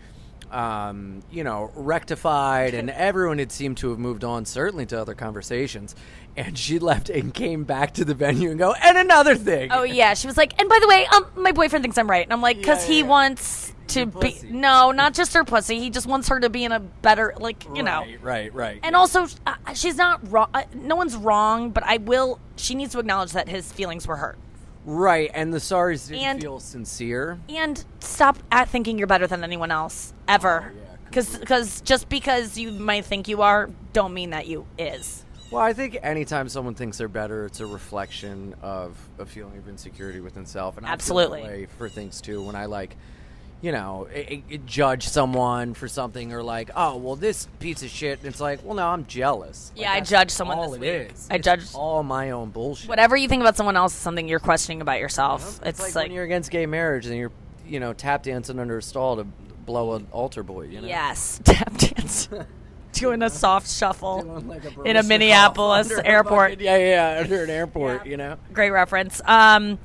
um, you know, rectified, and everyone had seemed to have moved on, certainly to other conversations. And she left and came back to the venue and go, and another thing. Oh yeah, she was like, and by the way, um, my boyfriend thinks I'm right, and I'm like, because he wants to be pussy. no, not just her pussy. He just wants her to be in a better, like you know. Right, right, right. And also, uh, she's not wrong. Uh, no one's wrong, but I will. She needs to acknowledge that his feelings were hurt, right, and the sorries didn't And- feel sincere. and stop at thinking you're better than anyone else ever. Oh, Because, just because you might think you are, don't mean that you is. Well, I think anytime someone thinks they're better, it's a reflection of a feeling of insecurity within self. And I Absolutely. way for things too. When I like, you know, i i judge someone for something, or like, oh, well, this piece of shit. And it's like, well, no, I'm jealous. Like, Yeah, I judge someone All this it is. I It's judge- all my own bullshit. Whatever you think about someone else is something you're questioning about yourself. It's, It's, like, when you're against gay marriage and you're, you know, tap dancing under a stall to blow an altar boy. You know. yes, tap dance, doing a soft shuffle like a in a Minneapolis airport. yeah, yeah, under an airport. You know. Great reference. Um,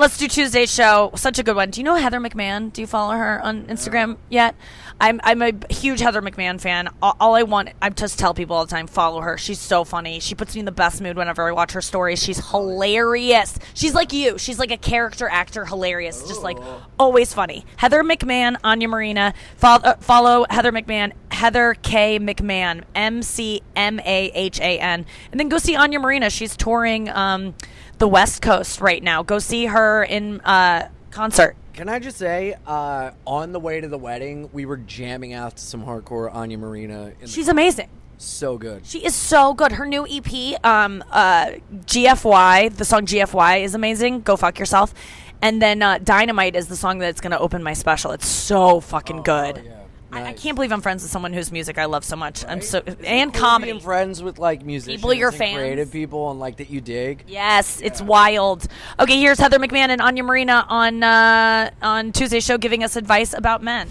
let's do Tuesday's show. Such a good one. Do you know Heather McMahan? Do you follow her on Instagram yet? I'm I'm a huge Heather McMahan fan. All, all I want, I just tell people all the time, follow her. She's so funny. She puts me in the best mood whenever I watch her stories. She's hilarious. She's like you. She's like a character actor, hilarious. Just like always funny. Heather McMahan, Anya Marina. Follow, uh, follow Heather McMahan, Heather K McMahan, M C M A H A N, and then go see Anya Marina. She's touring. Um, the West Coast right now. Go see her in uh, concert. Can I just say, uh, on the way to the wedding, we were jamming out to some hardcore Anya Marina. In She's the- amazing. so good. She is so good. Her new EP, um, uh, GFY, the song GFY is amazing. Go fuck yourself. And then uh, Dynamite is the song that's going to open my special. It's so fucking good. Oh, yeah. I, I can't believe I'm friends with someone whose music I love so much. I'm so Isn't and cool comedy. Being friends with like musicians, People you're fans. creative people, and like that you dig. Yes, it's wild. Okay, here's Heather McMahan and Anya Marina on uh, on Tuesday's show giving us advice about men.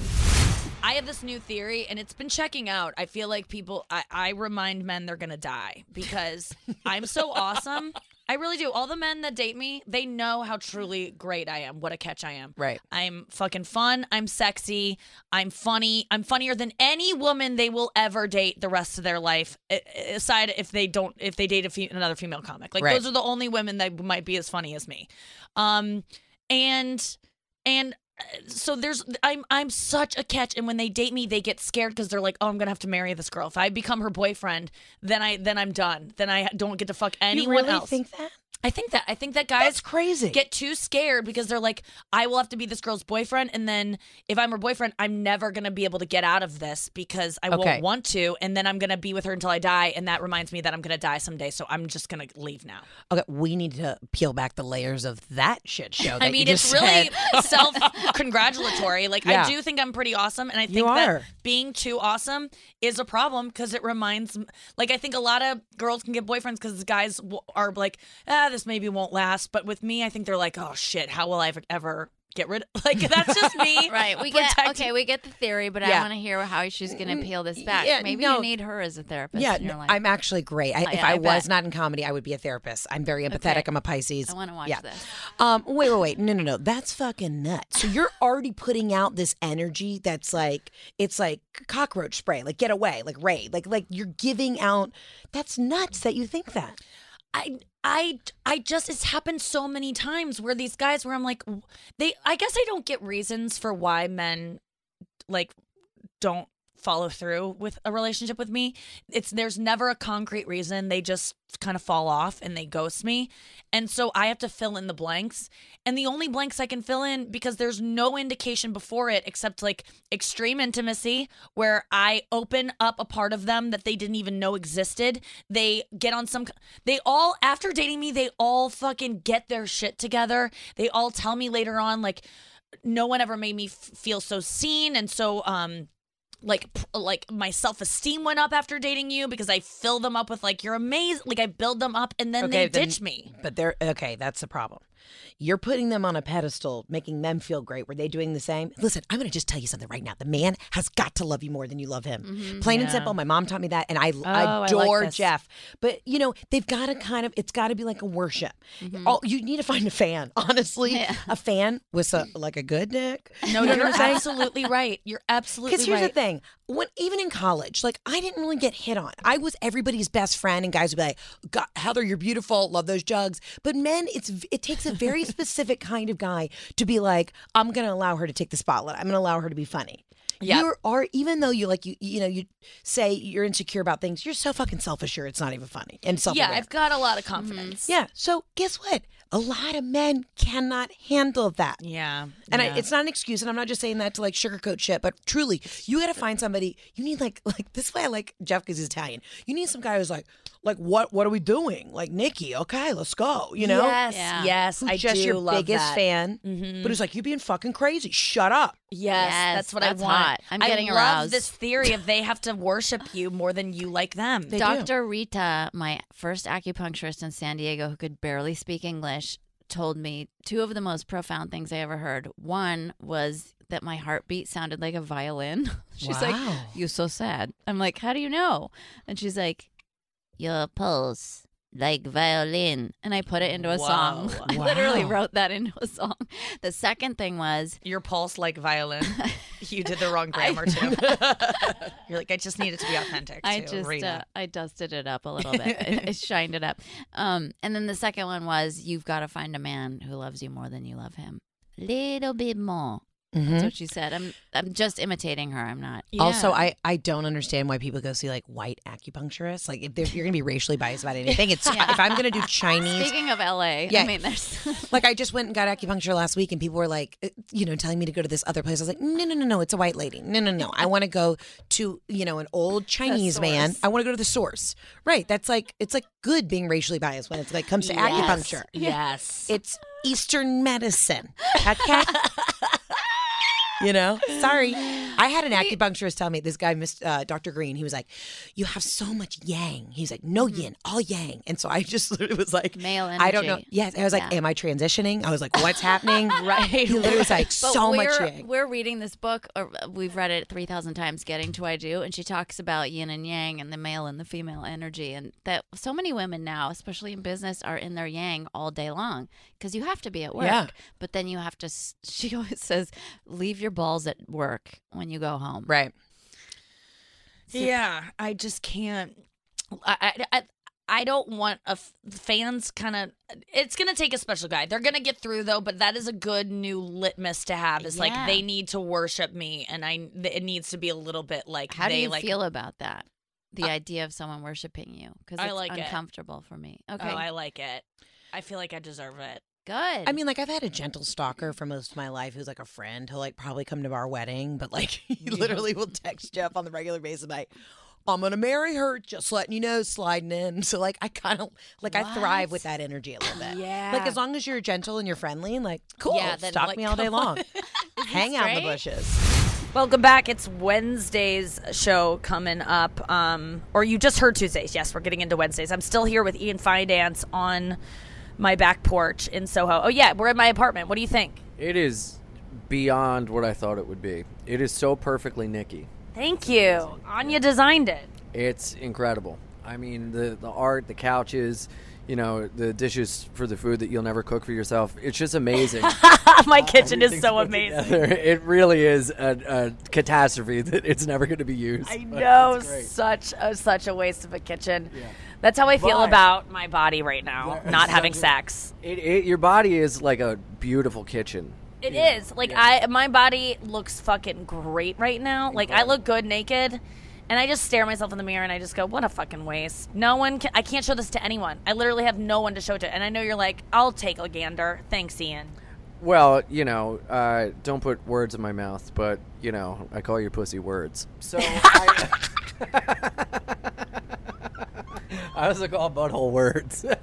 I have this new theory, and it's been checking out. I feel like people, I, I remind men they're gonna die because I'm so awesome. I really do. All the men that date me, they know how truly great I am. What a catch I am. Right. I'm fucking fun. I'm sexy. I'm funny. I'm funnier than any woman they will ever date the rest of their life. Aside if they don't, if they date a fe- another female comic, like Right. those are the only women that might be as funny as me. Um, and and so there's I'm I'm such a catch and when they date me they get scared because they're like oh I'm gonna have to marry this girl. If I become her boyfriend then I then I'm done. Then I don't get to fuck anyone you really else. think that? I think that I think that guys That's crazy. get too scared because they're like, I will have to be this girl's boyfriend, and then if I'm her boyfriend, I'm never gonna be able to get out of this because I Okay. won't want to, and then I'm gonna be with her until I die, and that reminds me that I'm gonna die someday, so I'm just gonna leave now. Okay, we need to peel back the layers of that shit show. I that mean, you it's really said. self congratulatory. Like Yeah. I do think I'm pretty awesome, and I think You that being too awesome is a problem because it reminds. Like I think a lot of girls can get boyfriends because guys w- are like, ah, this maybe won't last. But with me, I think they're like, oh shit, how will I ever, get rid? of Like that's just me. Right. We get okay. We get the theory, but I want to hear how she's going to peel this back. yeah, Maybe no. you need her as a therapist. Yeah, in your life. I'm actually great. I, Oh, if I, I was not in comedy, I would be a therapist. I'm very empathetic. Okay. I'm a Pisces. I wanna watch yeah. this. Um, wait, wait, wait. No, no, no. That's fucking nuts. So you're already putting out this energy that's like it's like cockroach spray. Like get away. Like raid. Like like you're giving out. That's nuts that you think that. I I I just it's happened so many times where these guys where I'm like they I guess I don't get reasons for why men like don't follow through with a relationship with me. It's there's never a concrete reason. They just kind of fall off and they ghost me. And so I have to fill in the blanks. And the only blanks I can fill in because there's no indication before it except like extreme intimacy where I open up a part of them that they didn't even know existed. They get on some they all after dating me, they all fucking get their shit together. They all tell me later on like no one ever made me f- feel so seen and so um like like my self-esteem went up after dating you because I fill them up with like you're amazing like I build them up and then Okay, they then- ditch me. But they're okay. That's the problem. You're putting them on a pedestal, making them feel great. Were they doing the same? Listen, I'm going to just tell you something right now. The man has got to love you more than you love him. Mm-hmm. Plain and simple. My mom taught me that, and I, Oh, I like adore. Jeff. But you know, they've got to kind of. It's got to be like a worship. Mm-hmm. All, you need to find a fan. Honestly, a fan with a like a good dick. No, You know you're what I'm saying? absolutely right. You're absolutely Because here's right. the thing: when even in college, like I didn't really get hit on. I was everybody's best friend, and guys would be like, God, "Heather, you're beautiful. Love those jugs." But men, it's it takes a very specific kind of guy to be like, "I'm going to allow her to take the spotlight. I'm going to allow her to be funny." Yeah. You are even though you like you you know you say you're insecure about things, you're so fucking self assured. It's not even funny and self Yeah, I've got a lot of confidence. yeah. So guess what? A lot of men cannot handle that. Yeah. And yeah. I, it's not an excuse, and I'm not just saying that to like sugarcoat shit, but truly, you got to find somebody. You need like like this way. I like Jeff because he's Italian. You need some guy who's like like what what are we doing? Like Nikki, okay, let's go. You know, Yes, Yeah. yes, who's I just do your love biggest that. fan, Mhm. but who's like you being fucking crazy. Shut up. Yes, Yes, that's what that's I want. hot. I'm getting I love this theory of they have to worship you more than you like them. They do. Dr. Rita, my first acupuncturist in San Diego who could barely speak English, told me two of the most profound things I ever heard. One was that my heartbeat sounded like a violin. She's like, You're so sad. I'm like, How do you know? And she's like, Your pulse like violin. And I put it into a song. Whoa. I literally wrote that into a song. The second thing was Your pulse like violin. you did the wrong grammar too. You're like, I just need it to be authentic. I too, just uh, I dusted it up a little bit. I, I shined it up. Um, and then the second one was you've got to find a man who loves you more than you love him. Little bit more. Mm-hmm. That's what she said. I'm I'm just imitating her. I'm not. Also, I, I don't understand why people go see like white acupuncturists. Like if you're gonna be racially biased about anything, it's if I'm gonna do Chinese. Speaking of LA, Yeah. I mean, there's Like I just went and got acupuncture last week, and people were like, uh, you know, telling me to go to this other place. I was like, no, no, no, no, it's a white lady. No, no, no. I want to go to you know an old Chinese man. I want to go to the source. Right. That's like it's like good being racially biased when it's like comes to acupuncture. Yes. It's Eastern medicine. Okay. You know, sorry. I had an acupuncturist tell me this guy, Miss uh, Dr. Green. He was like, "You have so much yang." He's like, "No yin, all yang." And so I just literally was like, Male energy." I don't know. Yes, I was like, Yeah. "Am I transitioning?" I was like, "What's happening?" Right. He literally was like, "So much yang." We're reading this book, or we've read it 3,000 times, Getting to I Do, and she talks about yin and yang and the male and the female energy. And that so many women now, especially in business, are in their yang all day long because you have to be at work. Yeah. But then you have to, she always says, leave your balls at work when you go home. Right. Yeah, I just can't. I I, I, I don't want a f- fans kind of. It's gonna take a special guy. They're gonna get through though, but that is a good new litmus to have. Is Yeah. like they need to worship me, and I it needs to be a little bit like How do you like. feel about that? The idea of someone worshiping you because I it's like it. uncomfortable for me. Oh, Okay, I like it. I feel like I deserve it. Good. I mean, like I've had a gentle stalker for most of my life, who's like a friend. He'll like probably come to our wedding, but like he literally will text Jeff on the regular basis, like, "I'm gonna marry her," just letting you know, sliding in. So like, I kind of like I thrive with that energy a little bit. Yeah. Like as long as you're gentle and you're friendly, and like, cool, Yeah, then, stalk like, me all day long, hang out in the bushes. Welcome back. It's Wednesday's show coming up. Um, or you just heard Tuesdays. Yes, we're getting into Wednesdays. I'm still here with Ian Fidance on my back porch in Soho. Oh yeah, we're in my apartment. What do you think? It is beyond what I thought it would be. It is so perfectly Nikki. Thank you. Anya designed it. It's incredible. I mean, the the art, the couches, you know, the dishes for the food that you'll never cook for yourself. It's just amazing. my kitchen is so amazing. together. It really is a, a catastrophe that it's never going to be used. I know, such a, such a waste of a kitchen. That's how I feel But- about my body right now, Yeah, not having so- sex. It, it, your body is like a beautiful kitchen. It is like I my body looks fucking great right now. Like I look good naked, and I just stare myself in the mirror and I just go, "What a fucking waste." No one, can, I can't show this to anyone. I literally have no one to show it to. And I know you're like, "I'll take a gander." Thanks, Ian. Well, you know, uh, don't put words in my mouth, but you know, I call your pussy words. So I, I was also call butthole words.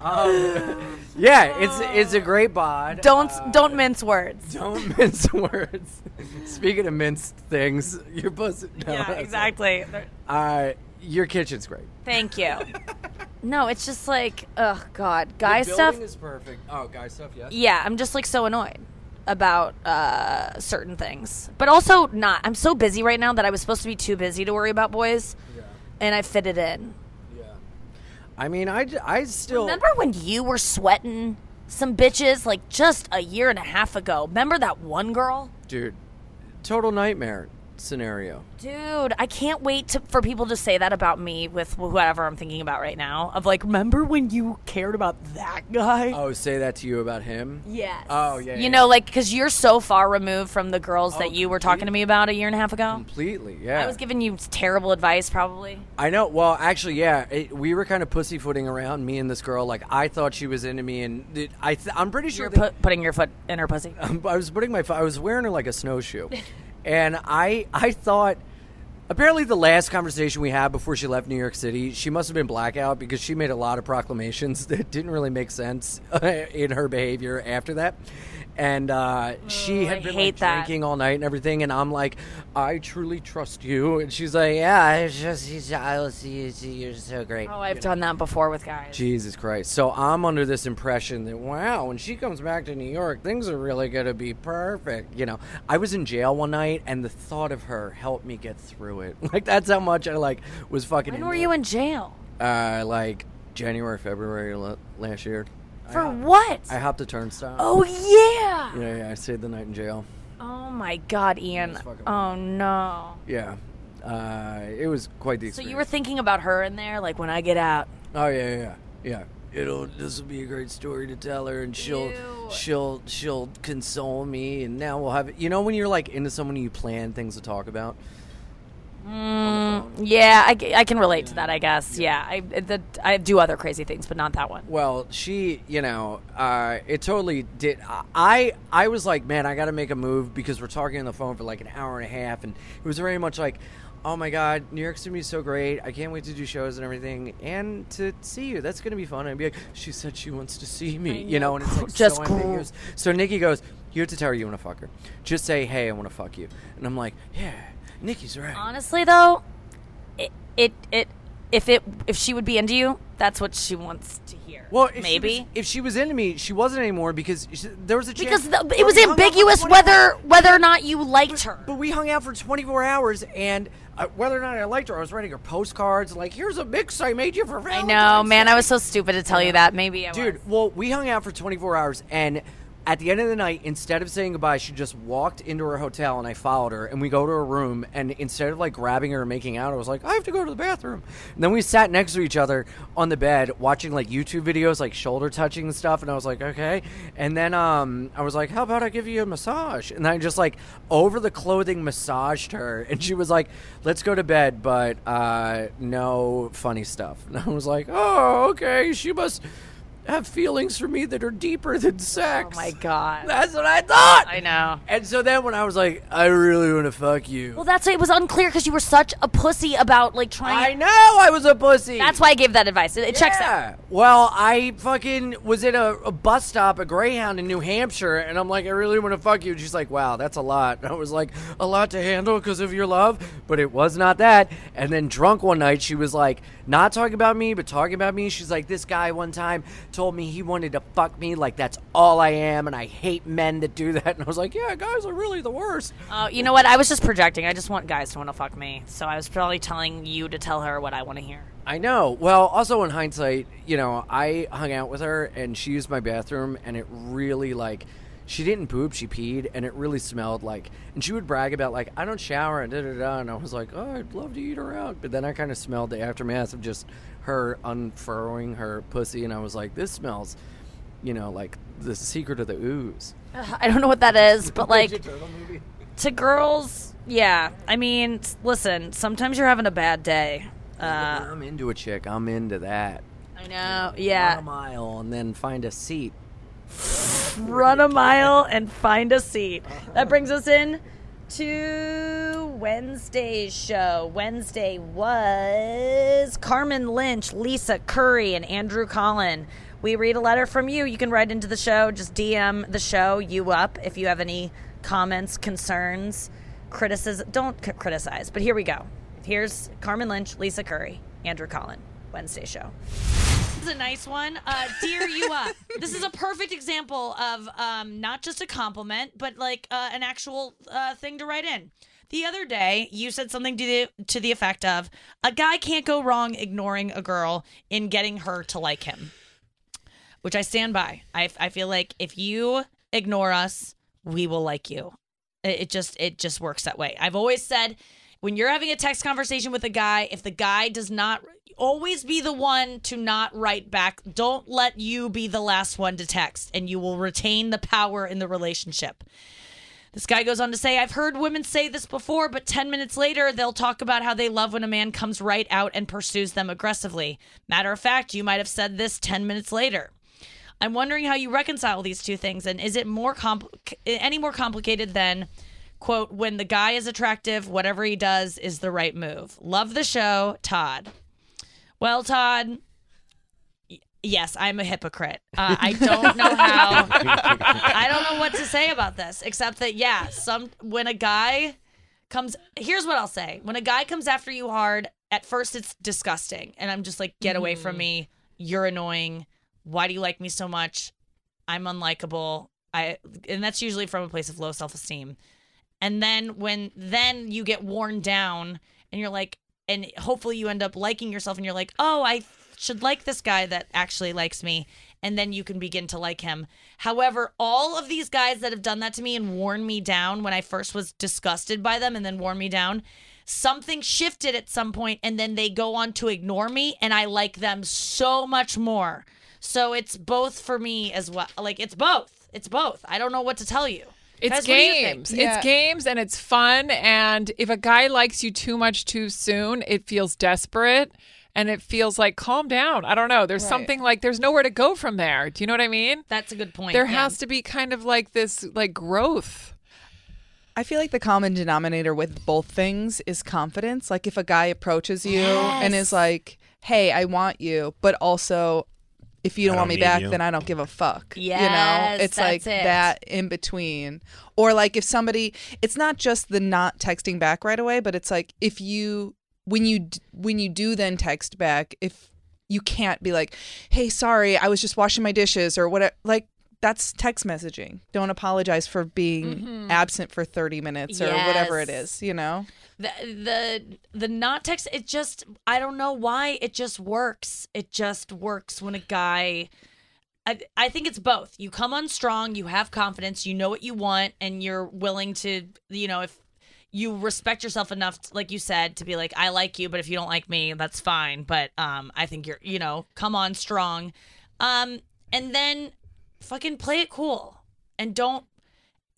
um, yeah, it's it's a great bod. Don't Uh, don't mince words. don't mince words. Speaking of minced things, your pussy. no, yeah, that's- exactly. Uh, your kitchen's great. Thank you. no, it's just like, oh god, guy the stuff. building is perfect. Oh, guy stuff, yes. yeah, I'm just like so annoyed about uh, certain things, but also not. I'm so busy right now that I was supposed to be too busy to worry about boys, and I fit it in. Yeah. I mean, I, I still Remember when you were sweating some bitches like just a year and a half ago? Remember that one girl? dude, total nightmare. Scenario? Dude, I can't wait to, for people to say that about me with whoever I'm thinking about right now. Of like, remember when you cared about that guy? Oh, say that to you about him? Yes. Oh, yeah. you yeah. know, like, because you're so far removed from the girls Oh, that you were talking to me about a year and a half ago. completely. Yeah. I was giving you terrible advice, probably. I know. Well, actually, yeah, it, we were kind of pussyfooting around me and this girl. Like, I thought she was into me, and it, I, th- I'm pretty sure that- put, putting your foot in her pussy. I was putting my, fo- I was wearing her like a snowshoe, and I, I thought. Apparently, the last conversation we had before she left New York City, she must have been blackout because she made a lot of proclamations that didn't really make sense uh, in her behavior after that. And uh, she had I been like, drinking all night and everything. And I'm like, I truly trust you. And she's like, Yeah, it's just, I see you, see you're so great. Oh, I've done that before with guys. Jesus Christ. So I'm under this impression that, wow, when she comes back to New York, things are really going to be perfect. You know, I was in jail one night, and the thought of her helped me get through it. Like, that's how much I, like, was fucking. When were there. you in jail? Uh, like, January, February last year. For what? I hopped a turnstile. oh, yeah. Yeah, yeah, I stayed the night in jail. Oh, my God, Ian. Oh, no. Yeah. Uh, it was quite the So experience. you were thinking about her in there, like when I get out. Oh yeah, yeah, yeah. yeah. It'll this will be a great story to tell her, and she'll she'll she'll console me, and now we'll have. You know when you're like into someone, you plan things to talk about. Mm, yeah, I, I can relate to that. I guess. Yeah, I the, I do other crazy things, but not that one. Well, she, you know, uh, it totally did. I I was like, man, I got to make a move because we're talking on the phone for like an hour and a half, and it was very much like. Oh my God, New York's gonna be so great! I can't wait to do shows and everything, and to see you. That's gonna be fun. And I'd be like, she said she wants to see me, you know, and it's like Just so cool. ambiguous. So Nikki goes, "You have to tell her you want to fuck her. Just say, hey, I want to fuck you." And I'm like, "Yeah, Nikki's right." Honestly, though, it it, it if it if she would be into you, that's what she wants to hear. Well, if maybe she was, if she was into me, she wasn't anymore because she, there was a chance because the, it was we hung out for ambiguous whether whether or not you liked her. But we hung out for 24 hours, and uh, whether or not I liked her, I was writing her postcards. Like, here's a mix I made you for Valentine's. I know, man. I was so stupid to tell you that. Maybe I was. Dude, well, we hung out for 24 hours, and at the end of the night, instead of saying goodbye, she just walked into her hotel, and I followed her, and we go to her room, and instead of like grabbing her and making out, I was like, I have to go to the bathroom. And then we sat next to each other on the bed, watching like YouTube videos, like shoulder touching and stuff, and I was like, okay. And then um, I was like, how about I give you a massage? And I just like over the clothing massaged her, and she was like, let's go to bed, but uh, no funny stuff. And I was like, oh, okay. She must have feelings for me that are deeper than oh sex. Oh my god. That's what I thought. I know. And so then when I was like, I really want to fuck you. Well, that's why it was unclear because you were such a pussy about like trying. I know I was a pussy. That's why I gave that advice. It, it checks out. Well, I fucking was at a, a bus stop, a Greyhound in New Hampshire, and I'm like, I really want to fuck you. And she's like, Wow, that's a lot. And I was like, A lot to handle because of your love, but it was not that. And then drunk one night, she was like, not talking about me, but talking about me. She's like, This guy one time told me he wanted to fuck me, like that's all I am, and I hate men that do that. And I was like, Yeah, guys are really the worst. Oh, you know what? I was just projecting. I just want guys to want to fuck me. So I was probably telling you to tell her what I want to hear. I know. Well, also in hindsight, you know, I hung out with her and she used my bathroom and it really like she didn't poop, she peed, and it really smelled like and she would brag about like I don't shower and da da da and I was like, Oh, I'd love to eat her out but then I kinda smelled the aftermath of just her unfurrowing her pussy and I was like, This smells you know, like the secret of the ooze. I don't know what that is, but like Ninja Turtle movie. to girls, yeah. I mean, listen. Sometimes you're having a bad day. Uh, I'm into a chick, I'm into that. I know. Run a Yeah. mile and then find a seat. Run a mile and find a seat. That brings us in to Wednesday's show. Wednesday was Carmen Lynch, Lisa Curry, and Andrew Collin. We read a letter from you. You can write into the show. Just DM the show, you up, if you have any comments, concerns, criticism. Don't c- criticize, but here we go. Here's Carmen Lynch, Lisa Curry, Andrew Collin, Wednesday show. This is a nice one. Uh, dear you up. This is a perfect example of um, not just a compliment, but like uh, an actual uh, thing to write in. The other day, you said something to the to the effect of, "A guy can't go wrong ignoring a girl in getting her to like him," which I stand by. I I feel like if you ignore us, we will like you. It it just it just works that way. I've always said when you're having a text conversation with a guy, if the guy does not always be the one to not write back, don't let you be the last one to text and you will retain the power in the relationship. This guy goes on to say, I've heard women say this before, but 10 minutes later, they'll talk about how they love when a man comes right out and pursues them aggressively. Matter of fact, you might have said this 10 minutes later. I'm wondering how you reconcile these two things, and is it more compl- any more complicated than, quote, when the guy is attractive, whatever he does is the right move? Love the show, Todd. Well, Todd, y- yes, I'm a hypocrite. Uh, I don't know how. I don't know what to say about this, except that yeah, some when a guy comes, here's what I'll say: when a guy comes after you hard, at first it's disgusting, and I'm just like, get away from me. You're annoying. Why do you like me so much? I'm unlikable. I and that's usually from a place of low self-esteem. And then when then you get worn down and you're like and hopefully you end up liking yourself and you're like, "Oh, I should like this guy that actually likes me." And then you can begin to like him. However, all of these guys that have done that to me and worn me down when I first was disgusted by them and then worn me down, something shifted at some point and then they go on to ignore me and I like them so much more. So it's both for me as well. Like it's both. It's both. I don't know what to tell you. It's Guys, what do games. It's games and it's fun. And if a guy likes you too much too soon, it feels desperate and it feels like calm down. I don't know. There's Right. something like there's nowhere to go from there. Do you know what I mean? That's a good point. There yeah. has to be kind of like this like growth. I feel like the common denominator with both things is confidence. Like if a guy approaches you and is like, "Hey, I want you," but also if you don't, want don't me back, you. then I don't give a fuck. Yeah. You know, it's like it. that in between. Or like if somebody, it's not just the not texting back right away, but it's like if you when you when you do then text back, if you can't be like, "Hey, sorry, I was just washing my dishes" or whatever. Like that's text messaging. Don't apologize for being Mhm. absent for 30 minutes or whatever it is, you know? The the the not text it just i don't know why it just works. It just works when a guy I, I think it's both. You come on strong you have confidence you know what you want and you're willing to you know if you respect yourself enough like you said to be like i like you but if you don't like me that's fine. But um i think you're you know come on strong. Um and then fucking play it cool and don't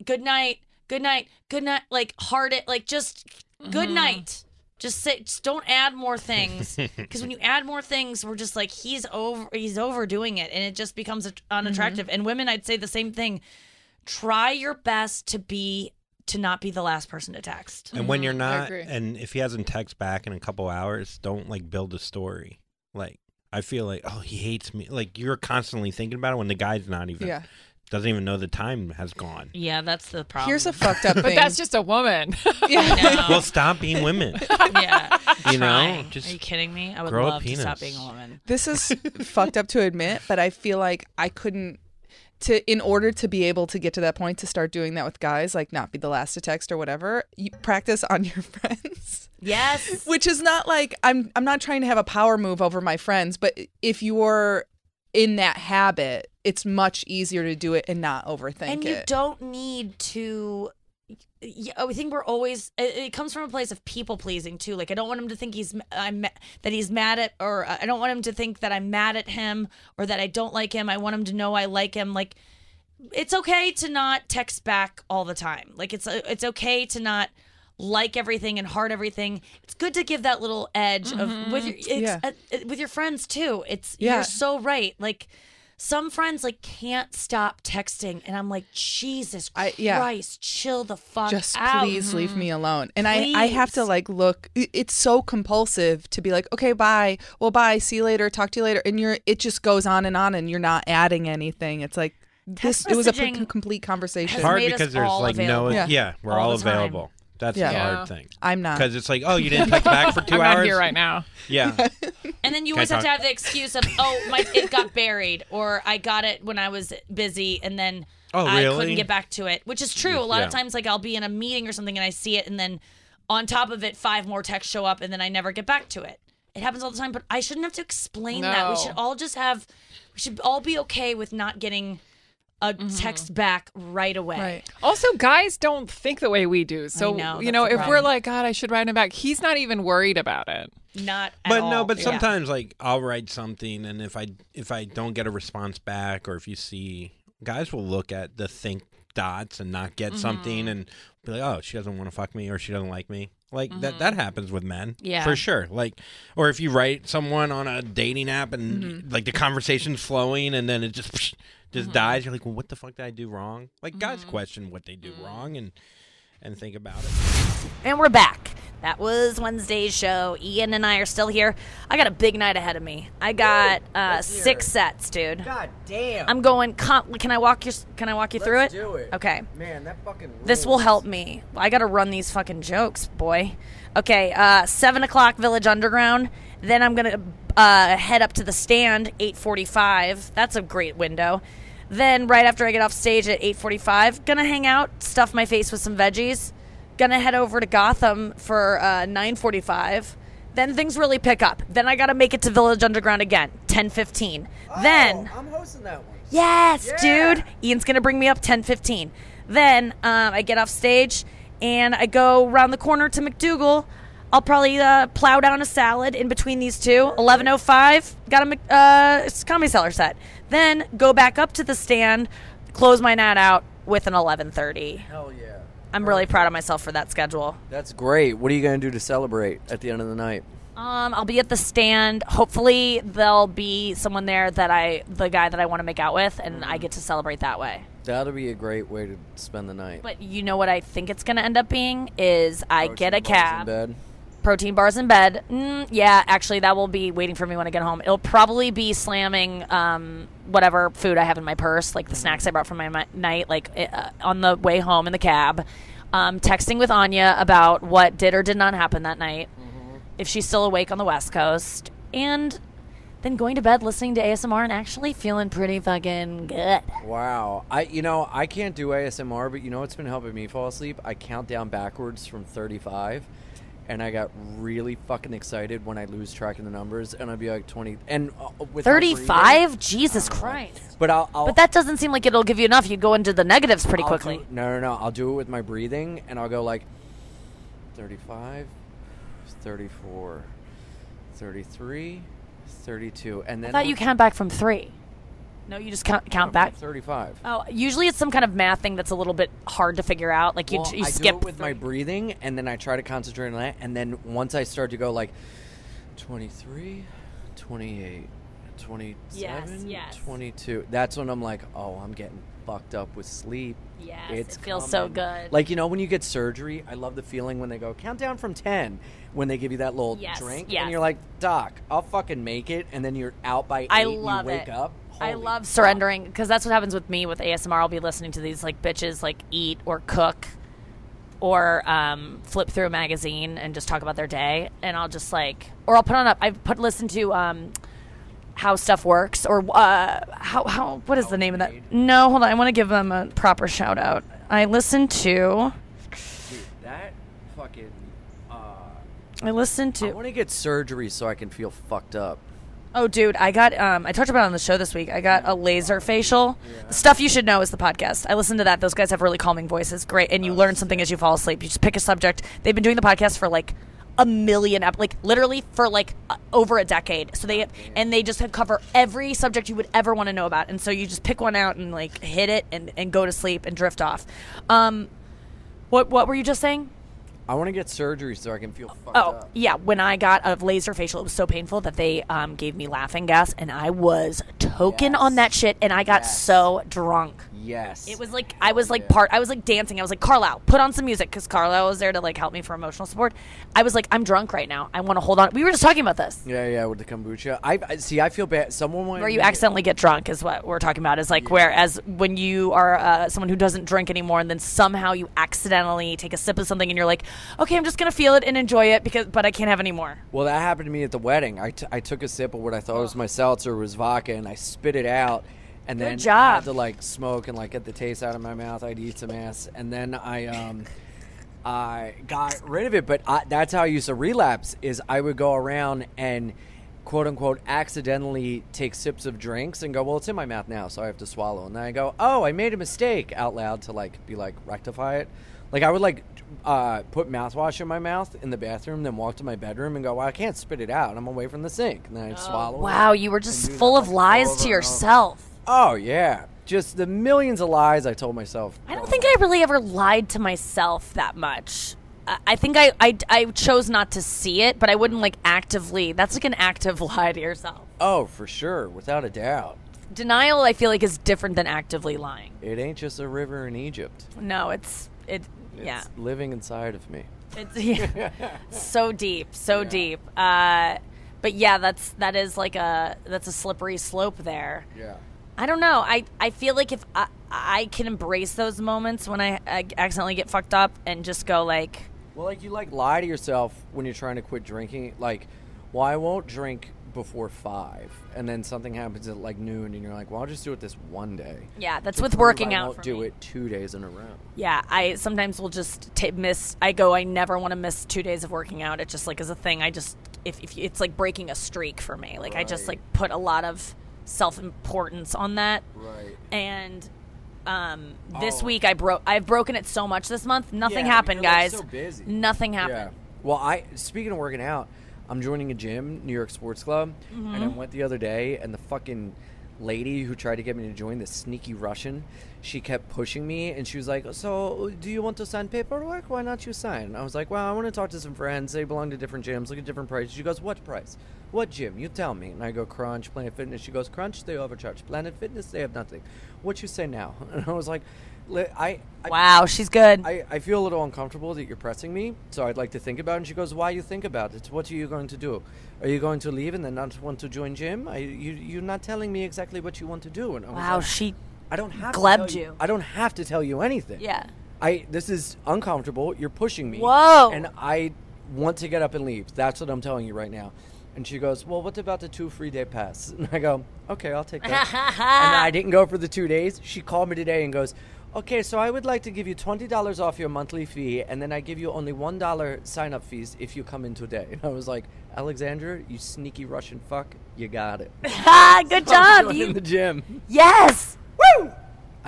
good night good night good night like heart it like just good Mhm. night just say just don't add more things because when you add more things we're just like he's over he's overdoing it and it just becomes att- unattractive and women i'd say the same thing try your best to be to not be the last person to text And when you're Mm-hmm. Not, agree. and if he hasn't text back in a couple hours, don't like build a story. Like I feel like, oh, he hates me. Like you're constantly thinking about it when the guy's not even Yeah. Doesn't even know the time has gone. yeah that's the problem. Here's a fucked up But that's just a woman. Well, stop being women. yeah. You know, just are you kidding me? I would grow a love to stop being a woman. This is fucked up to admit, but I feel like I couldn't to in order to be able to get to that point to start doing that with guys, like not be the last to text or whatever, you practice on your friends. yes. Which is not like I'm I'm not trying to have a power move over my friends, but if you're in that habit, it's much easier to do it and not overthink and you don't need to yeah, I think we're always. It, it comes from a place of people pleasing too. Like I don't want him to think he's I'm that he's mad at, or I don't want him to think that I'm mad at him or that I don't like him. I want him to know I like him. Like it's okay to not text back all the time. Like it's it's okay to not like everything and heart everything. It's good to give that little edge of with your it's, Yeah. uh, uh, with your friends too. It's Yeah. you're so right. Like some friends like can't stop texting, and I'm like, Jesus yeah. Christ, chill the fuck just out. please leave me mm-hmm. alone and I, I have to like look it's so compulsive to be like okay bye well bye see you later talk to you later and you're it just goes on and on and you're not adding anything it's like this it was a complete conversation hard because there's like no, Yeah. yeah, we're all all, the time. available. That's Yeah. the Yeah. hard thing. I'm not. because it's like, oh, you didn't text back for 2 I'm hours. not here right now. Yeah, And then you Can I always have to talk- have the excuse of, oh, my it got buried, or I got it when I was busy, and then Oh, I really? couldn't get back to it. Which is true. A lot Yeah. of times, like I'll be in a meeting or something, and I see it, and then on top of it, five more texts show up, and then I never get back to it. It happens all the time, but I shouldn't have to explain that. We No. should all just have, we should all be okay with not getting a text back right away. Right. Also, guys don't think the way we do. So, know, you know, the if we're like, God, I should write him back, he's not even worried about it. Not at But all. no, but Yeah. sometimes like I'll write something, and if I if I don't get a response back, or if you see guys will look at the think dots and not get something, Mm-hmm. and be like, oh, she doesn't want to fuck me, or she doesn't like me. Like that that happens with men, Mm-hmm. Yeah. for sure. Like, or if you write someone on a dating app and Mm-hmm. like the conversation's flowing, and then it just psh, just dies. You're like, well, what the fuck did I do wrong? Like guys Mm-hmm. question what they do wrong and and think about it. And we're back. That was Wednesday's show. Ian and I are still here. I got a big night ahead of me. I got uh, six sets, dude. God damn. I'm going. Can I walk you? Can I walk you through it? Do it. Okay. Man, that fucking. This will help me. I got to run these fucking jokes, boy. Okay, uh, seven o'clock Village Underground. Then I'm gonna uh, head up to the stand eight forty-five. That's a great window. Then right after I get off stage at eight forty-five, gonna hang out, stuff my face with some veggies. Gonna head over to Gotham for uh, nine forty-five. Then things really pick up. Then I gotta make it to Village Underground again, ten fifteen. then I'm hosting that one. Yes, dude. Ian's gonna bring me up ten fifteen. Then um, I get off stage and I go around the corner to MacDougal. I'll probably uh, plow down a salad in between these two. Eleven oh five. Got a uh, comedy cellar set. Then go back up to the stand, close my night out with an eleven thirty. Hell yeah. I'm really proud of myself for that schedule. That's great. What are you gonna do to celebrate at the end of the night? Um, I'll be at the stand. Hopefully, there'll be someone there that I, the guy that I want to make out with, and I get to celebrate that way. That'll be a great way to spend the night. But you know what I think it's going to end up being is I get a cab. Protein bars in bed. Mm, yeah, actually, that will be waiting for me when I get home. It'll probably be slamming um, whatever food I have in my purse, like the snacks I brought from my mi- night, like uh, on the way home in the cab. Um, texting with Anya about what did or did not happen that night, if she's still awake on the West Coast, and then going to bed listening to ASMR and actually feeling pretty fucking good. Wow. I you know, I can't do ASMR, but you know what's been helping me fall asleep? I count down backwards from 35 and I got really fucking excited when I lose track of the numbers and I'd be like 20 and uh, with 35? Jesus Christ. But I'll, I'll But that doesn't seem like it'll give you enough. You'd go into the negatives pretty I'll quickly. do- no, no, no. I'll do it with my breathing, and I'll go like 35, 34, 33, 32, and I then thought you count back from three. No, you just count count back. 35. Oh, usually it's some kind of math thing that's a little bit hard to figure out. Like you, Well, you I skip do it with my breathing, and then I try to concentrate on that, and then once I start to go like 23, 28, 27, yes. 22, that's when I'm like, oh, I'm getting fucked up with sleep. Yes, it's it feels so good. Like you know when you get surgery, I love the feeling when they go count down from 10 when they give you that little Yes, drink, yes. and you're like, Doc, I'll fucking make it, and then you're out by eight. I and love you wake it. up. I love surrendering because that's what happens with me with ASMR. I'll be listening to these like bitches like eat or cook or um, flip through a magazine and just talk about their day, and I'll just like or I'll put on a I've put listen to um, how stuff works or uh, how how what is the name of that? No, hold on. I want to give them a proper shout out. I listened to Dude, that fucking. Uh, I listened to. I want to get surgery so I can feel fucked up. Oh, dude, I got. Um, I talked about it on the show this week. I got a laser facial. Stuff you should know is the podcast. I listened to that. Those guys have really calming voices. Great, and you learn something as you fall asleep. You just pick a subject. They've been doing the podcast for like a million, like literally for like uh, over a decade. So they and they just cover every subject you would ever want to know about. And so you just pick one out and like hit it and, and go to sleep and drift off. Um, what what were you just saying? I want to get surgery so I can feel fucked Oh up. yeah, when I got a laser facial, it was so painful that they um, gave me laughing gas, and I was token on that shit, and I got Yes. so drunk. Yes. It was like I was like part. I was like dancing. I was like Carlisle, put on some music because Carlisle was there to like help me for emotional support. I was like, I'm drunk right now. I want to hold on. We were just talking about this. Yeah, yeah, with the kombucha. I, I see. I feel bad. Someone went Where you accidentally get drunk is what we're talking about. Is like whereas when you are uh, someone who doesn't drink anymore, and then somehow you accidentally take a sip of something, and you're like, okay, I'm just gonna feel it and enjoy it because, but I can't have any more. Well, that happened to me at the wedding. I, t- I took a sip of what I thought was my seltzer, was vodka, and I spit it out. And Good then I job. had to like smoke and like get the taste out of my mouth. I'd eat some ass, and then I um, I got rid of it. But I, that's how I used to relapse. Is I would go around and quote unquote accidentally take sips of drinks and go, well, it's in my mouth now, so I have to swallow. And then I go, oh, I made a mistake out loud to like be like rectify it. Like I would like uh, put mouthwash in my mouth in the bathroom, then walk to my bedroom and go, well, I can't spit it out. I'm away from the sink. And then I swallow. it Wow, you were just full of lies to yourself. Oh yeah, just the millions of lies I told myself. I don't think I really ever lied to myself that much. I- I think I, I, I chose not to see it, but I wouldn't like actively. That's like an active lie to yourself. Oh, for sure, without a doubt. Denial, I feel like, is different than actively lying. It ain't just a river in Egypt. No, it's it. It's yeah, living inside of me. it's yeah, so deep, so deep. Uh, but yeah, that's that is like a that's a slippery slope there. Yeah. I don't know. I, I feel like if I, I can embrace those moments when I, I accidentally get fucked up and just go like, Well, like you like lie to yourself when you're trying to quit drinking. Like, well, I won't drink before five, and then something happens at like noon, and you're like, well, I'll just do it this one day. Yeah, that's with working I out Won't do it two days in a row. yeah, I sometimes will just ta miss. I go, I never want to miss two days of working out. It just like is a thing. I just if, if it's like breaking a streak for me. Like I just like put a lot of self importance on that. Right. And um, this Oh. week I broke. I've broken it so much this month. Nothing Yeah, happened, you're, like, guys. so busy. Nothing happened. Yeah. Well, I speaking of working out, I'm joining a gym, New York Sports Club, and I Mhm. went the other day, and the fucking lady who tried to get me to join, the sneaky Russian, she kept pushing me, and she was like, "So, do you want to sign paperwork? Why not you sign?" I was like, "Well, I want to talk to some friends. They belong to different gyms. Look at different prices." She goes, "What price? What gym? You tell me." And I go, "Crunch, Planet Fitness." She goes, "Crunch, they overcharge. Planet Fitness, they have nothing. What you say now?" And I was like, "I." I Wow, she's good. I, I feel a little uncomfortable that you're pressing me, so I'd like to think about it. And she goes, Why you think about it? What are you going to do? Are you going to leave and then not want to join gym? I, you, you're not telling me exactly what you want to do. And I Wow, like, she I don't have glebbed to tell you. I don't have to tell you anything. Yeah. I this is uncomfortable. You're pushing me. Whoa. And I want to get up and leave. That's what I'm telling you right now. And she goes, Well, what about the two free day pass? And I go, Okay, I'll take that. and I didn't go for the two days. She called me today and goes, Okay, so I would like to give you twenty dollars off your monthly fee, and then I give you only one dollar sign up fees if you come in today. And I was like, Alexandra, you sneaky Russian fuck, you got it. Good So job. You- the gym. Yes.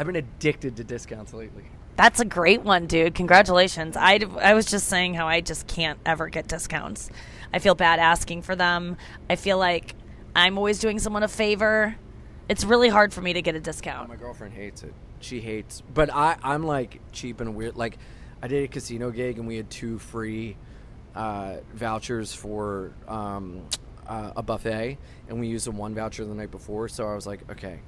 I've been addicted to discounts lately. That's a great one, dude. Congratulations. I, I was just saying how I just can't ever get discounts. I feel bad asking for them. I feel like I'm always doing someone a favor. It's really hard for me to get a discount. My girlfriend hates it. She hates, but I I'm like cheap and weird. Like I did a casino gig and we had two free uh, vouchers for um, uh, a buffet, and we used the one voucher the night before. So I was like, okay,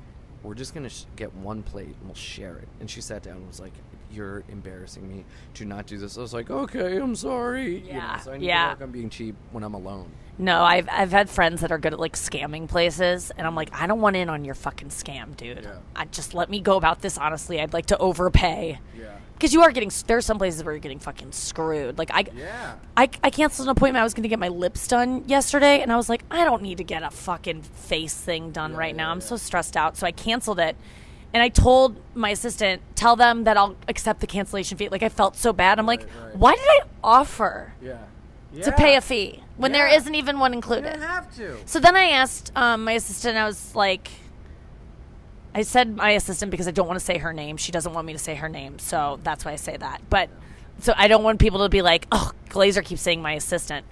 we're just gonna sh- get one plate and we'll share it. And she sat down and was like, "You're embarrassing me. Do not do this." I was like, "Okay, I'm sorry." You know, Yeah, so I need yeah. to work on being cheap when I'm alone. No, I've I've had friends that are good at like scamming places, and I'm like, I don't want in on your fucking scam, dude. I just let me go about this honestly. I'd like to overpay. Yeah. Because you are getting there are some places where you're getting fucking screwed. Like I, Yeah. I, I canceled an appointment. I was going to get my lips done yesterday, and I was like, I don't need to get a fucking face thing done right now. I'm so stressed out, so I canceled it. And I told my assistant, tell them that I'll accept the cancellation fee. Like I felt so bad. I'm like, why did I offer? Yeah. to pay a fee when there isn't even one included. have to. So then I asked um, my assistant. I was like, I said my assistant because I don't want to say her name. She doesn't want me to say her name, so that's why I say that. But so I don't want people to be like, "Oh, Glaser keeps saying my assistant."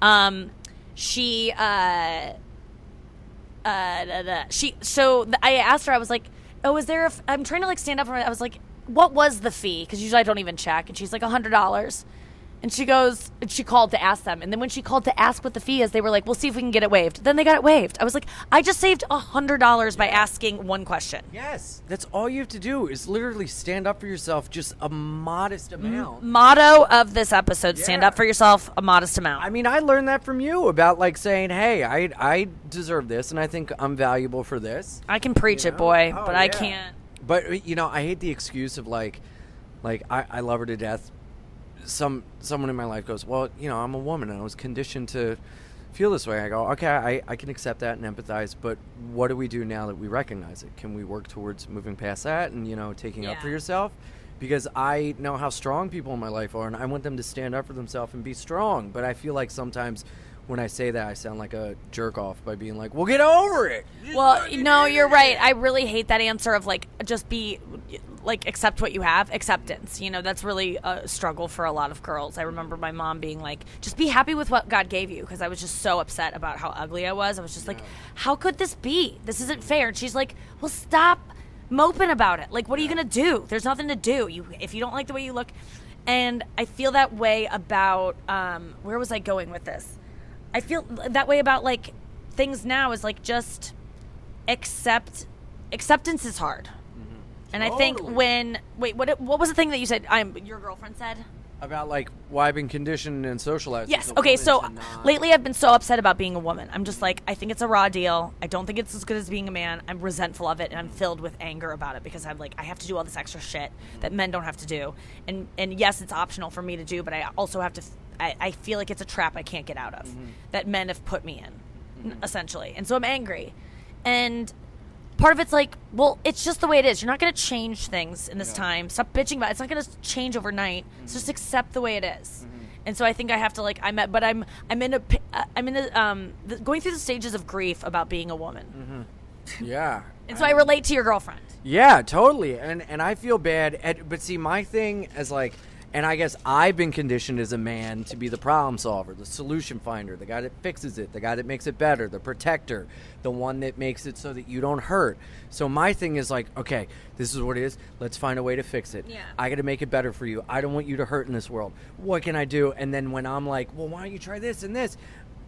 Um, she, uh, uh, da, da. she. So th- I asked her. I was like, "Oh, is there? I'm trying to like stand up for." my- I was like, "What was the fee?" Because usually I don't even check. And she's like, "A hundred dollars." And she goes, and she called to ask them. And then when she called to ask what the fee is, they were like, we'll see if we can get it waived. Then they got it waived. I was like, I just saved a $100 by asking one question. Yes, that's all you have to do is literally stand up for yourself, just a modest amount. Motto of this episode stand up for yourself, a modest amount. I mean, I learned that from you about like saying, "Hey, I I deserve this, and I think I'm valuable for this." I can preach You it, boy, Oh, but I can't. But you know, I hate the excuse of like, like I, I love her to death. Some someone in my life goes, "Well, you know, I'm a woman, and I was conditioned to feel this way." I go, "Okay, I, I can accept that and empathize, but what do we do now that we recognize it? Can we work towards moving past that and you know taking up for yourself?" Because I know how strong people in my life are, and I want them to stand up for themselves and be strong. But I feel like sometimes when I say that, I sound like a jerk off by being like, "Well, get over it." Well, no, you're right. I really hate that answer of like just be like accept what you have. Acceptance. You know, that's really a struggle for a lot of girls. I remember my mom being like, just be happy with what God gave you because I was just so upset about how ugly I was. I was just like, how could this be? This isn't fair. And she's like, well, stop moping about it. Like, what are you gonna do? There's nothing to do. You if you don't like the way you look. And I feel that way about um, where was I going with this? I feel that way about like things now is like just accept acceptance is hard. Mm-hmm. And I think when wait, what what was the thing that you said? I'm your girlfriend said. About like why I've been conditioned and socialized. Yes. Okay. So not- lately, I've been so upset about being a woman. I'm just like, I think it's a raw deal. I don't think it's as good as being a man. I'm resentful of it, and I'm filled with anger about it because I'm like, I have to do all this extra shit that men don't have to do. And and yes, it's optional for me to do, but I also have to. I, I feel like it's a trap I can't get out of mm-hmm. that men have put me in, mm-hmm. essentially. And so I'm angry, and part of it's like, well, it's just the way it is. You're not going to change things in this time. Stop bitching about it. It's not going to change overnight. So mm-hmm. just accept the way it is. And so I think I have to like I'm at, but I'm I'm in a uh, I'm in a um the, going through the stages of grief about being a woman. Yeah. And so I relate to your girlfriend. Yeah, totally. And and I feel bad. At, but see, my thing is like, and I guess I've been conditioned as a man to be the problem solver, the solution finder, the guy that fixes it, the guy that makes it better, the protector, the one that makes it so that you don't hurt. So my thing is like, okay, this is what it is. Let's find a way to fix it. Yeah. I got to make it better for you. I don't want you to hurt in this world. What can I do? And then when I'm like, well, why don't you try this and this?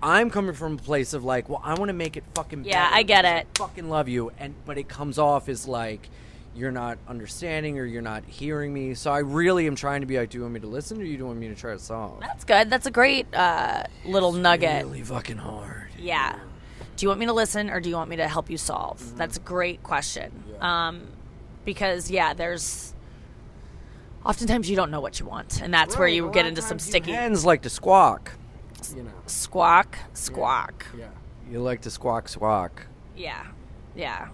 I'm coming from a place of like, well, I want to make it fucking Yeah, better I get it. fucking love you and but it comes off as like you're not understanding or you're not hearing me so i really am trying to be like do you want me to listen or do you want me to try to solve That's good. That's a great uh, little nugget. really fucking hard Yeah. Do you want me to listen or do you want me to help you solve? Mm-hmm. That's a great question. Um, because yeah, there's oftentimes you don't know what you want, and that's where you get into some sticky hens like to squawk you know squawk, squawk. yeah you like to squawk squawk Yeah, yeah.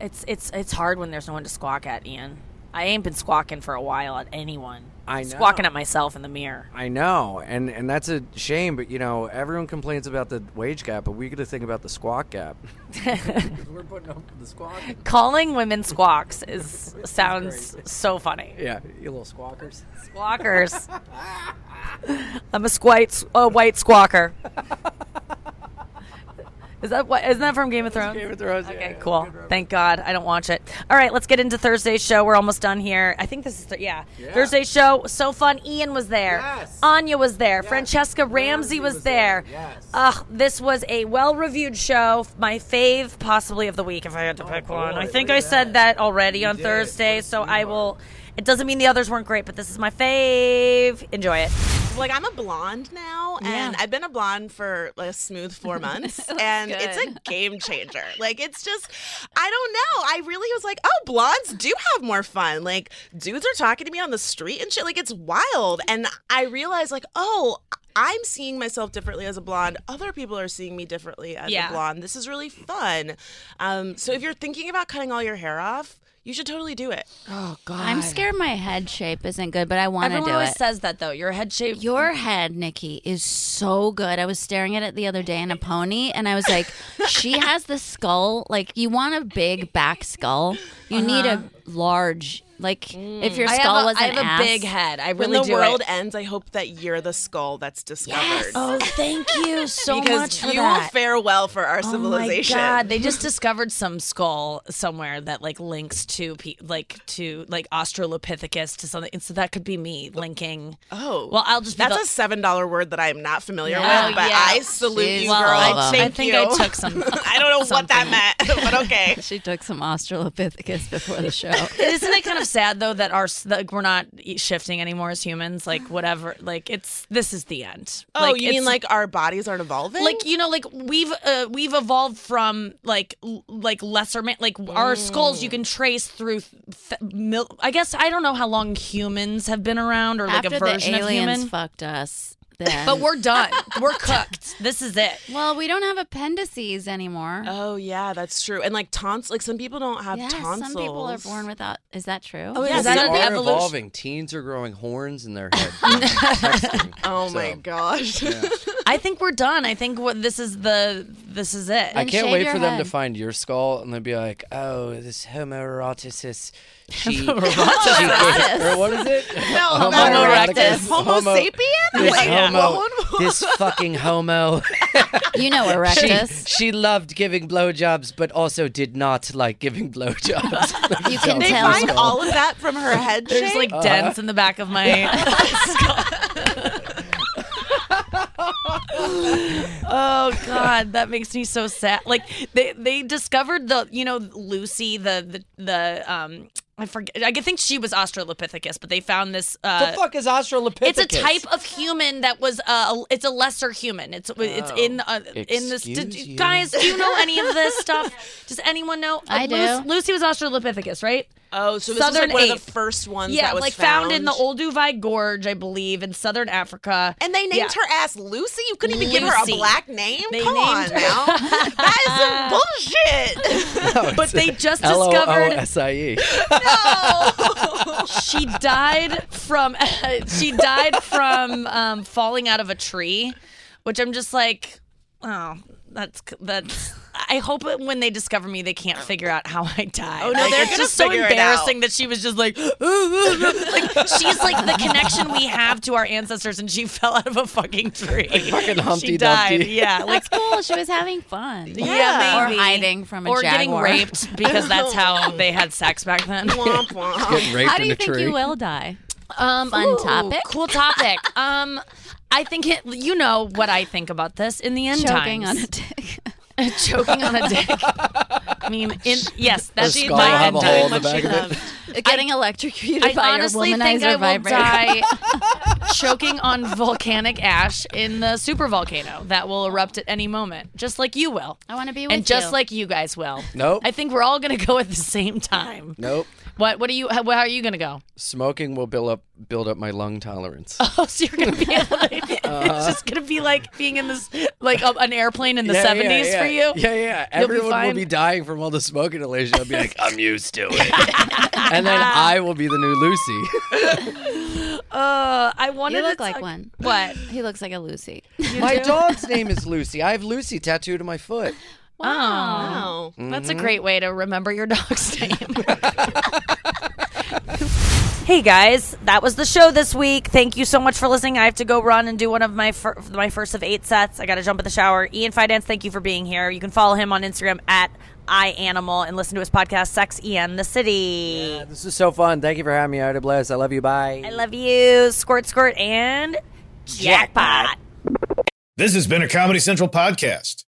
It's it's it's hard when there's no one to squawk at, Ian. I ain't been squawking for a while at anyone. I know. Squawking at myself in the mirror. I know, and and that's a shame. But you know, everyone complains about the wage gap, but we got to think about the squawk gap. 'Cause we're putting up with the squawk. Calling women squawks is sounds so funny. Yeah, you little squawkers. Squawkers. I'm a squite, a white squawker. Is that what? Isn't that from Game of Thrones? Game of Thrones. Okay, cool. Thank God. I don't watch it. All right, let's get into Thursday's show. We're almost done here. I think this is th- yeah. Yeah. Thursday's show so fun. Ian was there. Yes. Anya was there. Franchesca Ramsey, was, there. Yes. Ugh, this was a well-reviewed show. My fave, possibly of the week, if I had to Oh, pick one. I think I said that already on Thursday, so I will. It doesn't mean the others weren't great, but this is my fave. Enjoy it. Like I'm a blonde now, and I've been a blonde for like a smooth four months, and it's a game changer. Like it's just, I don't know. I really was like, oh, blondes do have more fun. Like dudes are talking to me on the street and shit. Like it's wild, and I realized like, oh. I'm seeing myself differently as a blonde. Other people are seeing me differently as Yeah. a blonde. This is really fun. Um, so if you're thinking about cutting all your hair off, you should totally do it. Oh God, I'm scared my head shape isn't good, but I want to do it. Everyone do always it. says that though. Your head shape. Your head, Nikki, is so good. I was staring at it the other day in a pony, and I was like, she has the skull. Like, you want a big back skull. You need a uh-huh. large. Like, if mm. your I have skull a- was I an have a ass- big head. I really when really the do world it. ends, I hope that you're the skull that's discovered. Yes. Oh, thank you so because much for you that. will fare well for our civilization. Oh my god! They just discovered some skull somewhere that like links to pe- like to like Australopithecus to something. And so that could be me linking. Oh, well, I'll just be That's the- a seven dollar word that I am not familiar Yeah. with, but Oh, yeah. I salute She's you, well, girl. I- I Thank think you. I took some- I don't know what that meant, but okay. She took some Australopithecus before the show. Isn't it kind of sad though that our that we're not shifting anymore as humans? Like whatever, like it's this is the end. Oh, Like, you mean like our bodies aren't evolving? like you know like we've uh, we've evolved from like l- like lesser man like our skulls you can trace through th- mil- i guess i don't know how long humans have been around or like After a version the of aliens human fucked us, then. but we're done we're cooked this is it well, we don't have appendices anymore. Oh yeah, that's true. And like tons, like some people don't have yes, tonsils. some people are born without. Is that true? Oh, yeah, is that are evolving. Teens are growing horns in their head. Texting. Oh my gosh. yeah. I think we're done. I think what this is the this is it. I can't wait for them to find your skull and they'll be like, "Oh, this homoeroticus." She, Homoeroticus. or what is it? No, Homo not erectus. erectus. Homo sapien? This Like, homo, what- this fucking homo. You know Erectus. She, she loved giving blowjobs, but also did not like giving blowjobs. You can They tell. find all of that from her head There's shape? like dents uh-huh. in the back of my oh god, that makes me so sad. Like they they discovered the you know Lucy the the the um I forget. I think she was Australopithecus, but they found this. Uh, the fuck is Australopithecus? It's a type of human that was uh, a- it's a lesser human. It's it's in uh, in this. Did, you? guys, do you know any of this stuff? Does anyone know? I Uh, do. Lucy, Lucy was Australopithecus, right? Oh, so this Southern was like one of the first ones Yeah, that was like found. in the Olduvai Gorge, I believe, in southern Africa. And they named Yeah. her ass Lucy? You couldn't even give her a black name? They Come on named- now. that is some bullshit. No, But they just L O O discovered- S I E. she died from she died from um, falling out of a tree, which I'm just like, oh, that's that's. I hope when they discover me, they can't figure out how I died. Oh, no, Like, they're it's just so embarrassing that she was just like, like she's like the connection we have to our ancestors, and she fell out of a fucking tree. fucking Humpty she died. Dumpty. Yeah, like That's cool. She was having fun. Yeah, Or maybe. hiding from a or getting raped because that's how they had sex back then. Womp womp. Getting raped How do in you a think tree. you will die? Um, Fun ooh, topic. Cool topic. um, I think it. You know what I think about this in the end Choking times. on a dick. choking on a dick. I mean, in yes, that's Her my skull will have end a hole in time. the back of it. Getting electrocuted I by honestly your think womanizer I will vibrator. die choking on volcanic ash in the super volcano that will erupt at any moment, just like you will, I want to be with you. and just like you guys will. Nope. I think we're all gonna go at the same time. Nope. What? What are you? How, how are you gonna go? Smoking will build up build up my lung tolerance. Oh, so you're gonna be like, it's just gonna be like being in this like a, an airplane in the. Yeah, yeah, 70s yeah. for you. Yeah, yeah. You'll be Everyone will fine. be dying from all the smoke inhalation. I'll be like, I'm used to it. and then I will be the new Lucy. Uh, I wanted You look to like talk- one. What? He looks like a Lucy. my dog's name is Lucy. I have Lucy tattooed on my foot. Oh, that's a Mhm. great way to remember your dog's name. hey guys, that was the show this week. Thank you so much for listening. I have to go run and do one of my fir- my first of eight sets. I got to jump in the shower. Ian Fidance, thank you for being here. You can follow him on Instagram at iAnimal and listen to his podcast Sex Ian the City. This is so fun. Thank you for having me. I had a blast. I love you. Bye. I love you. Squirt, squirt, and jackpot. This has been a Comedy Central podcast.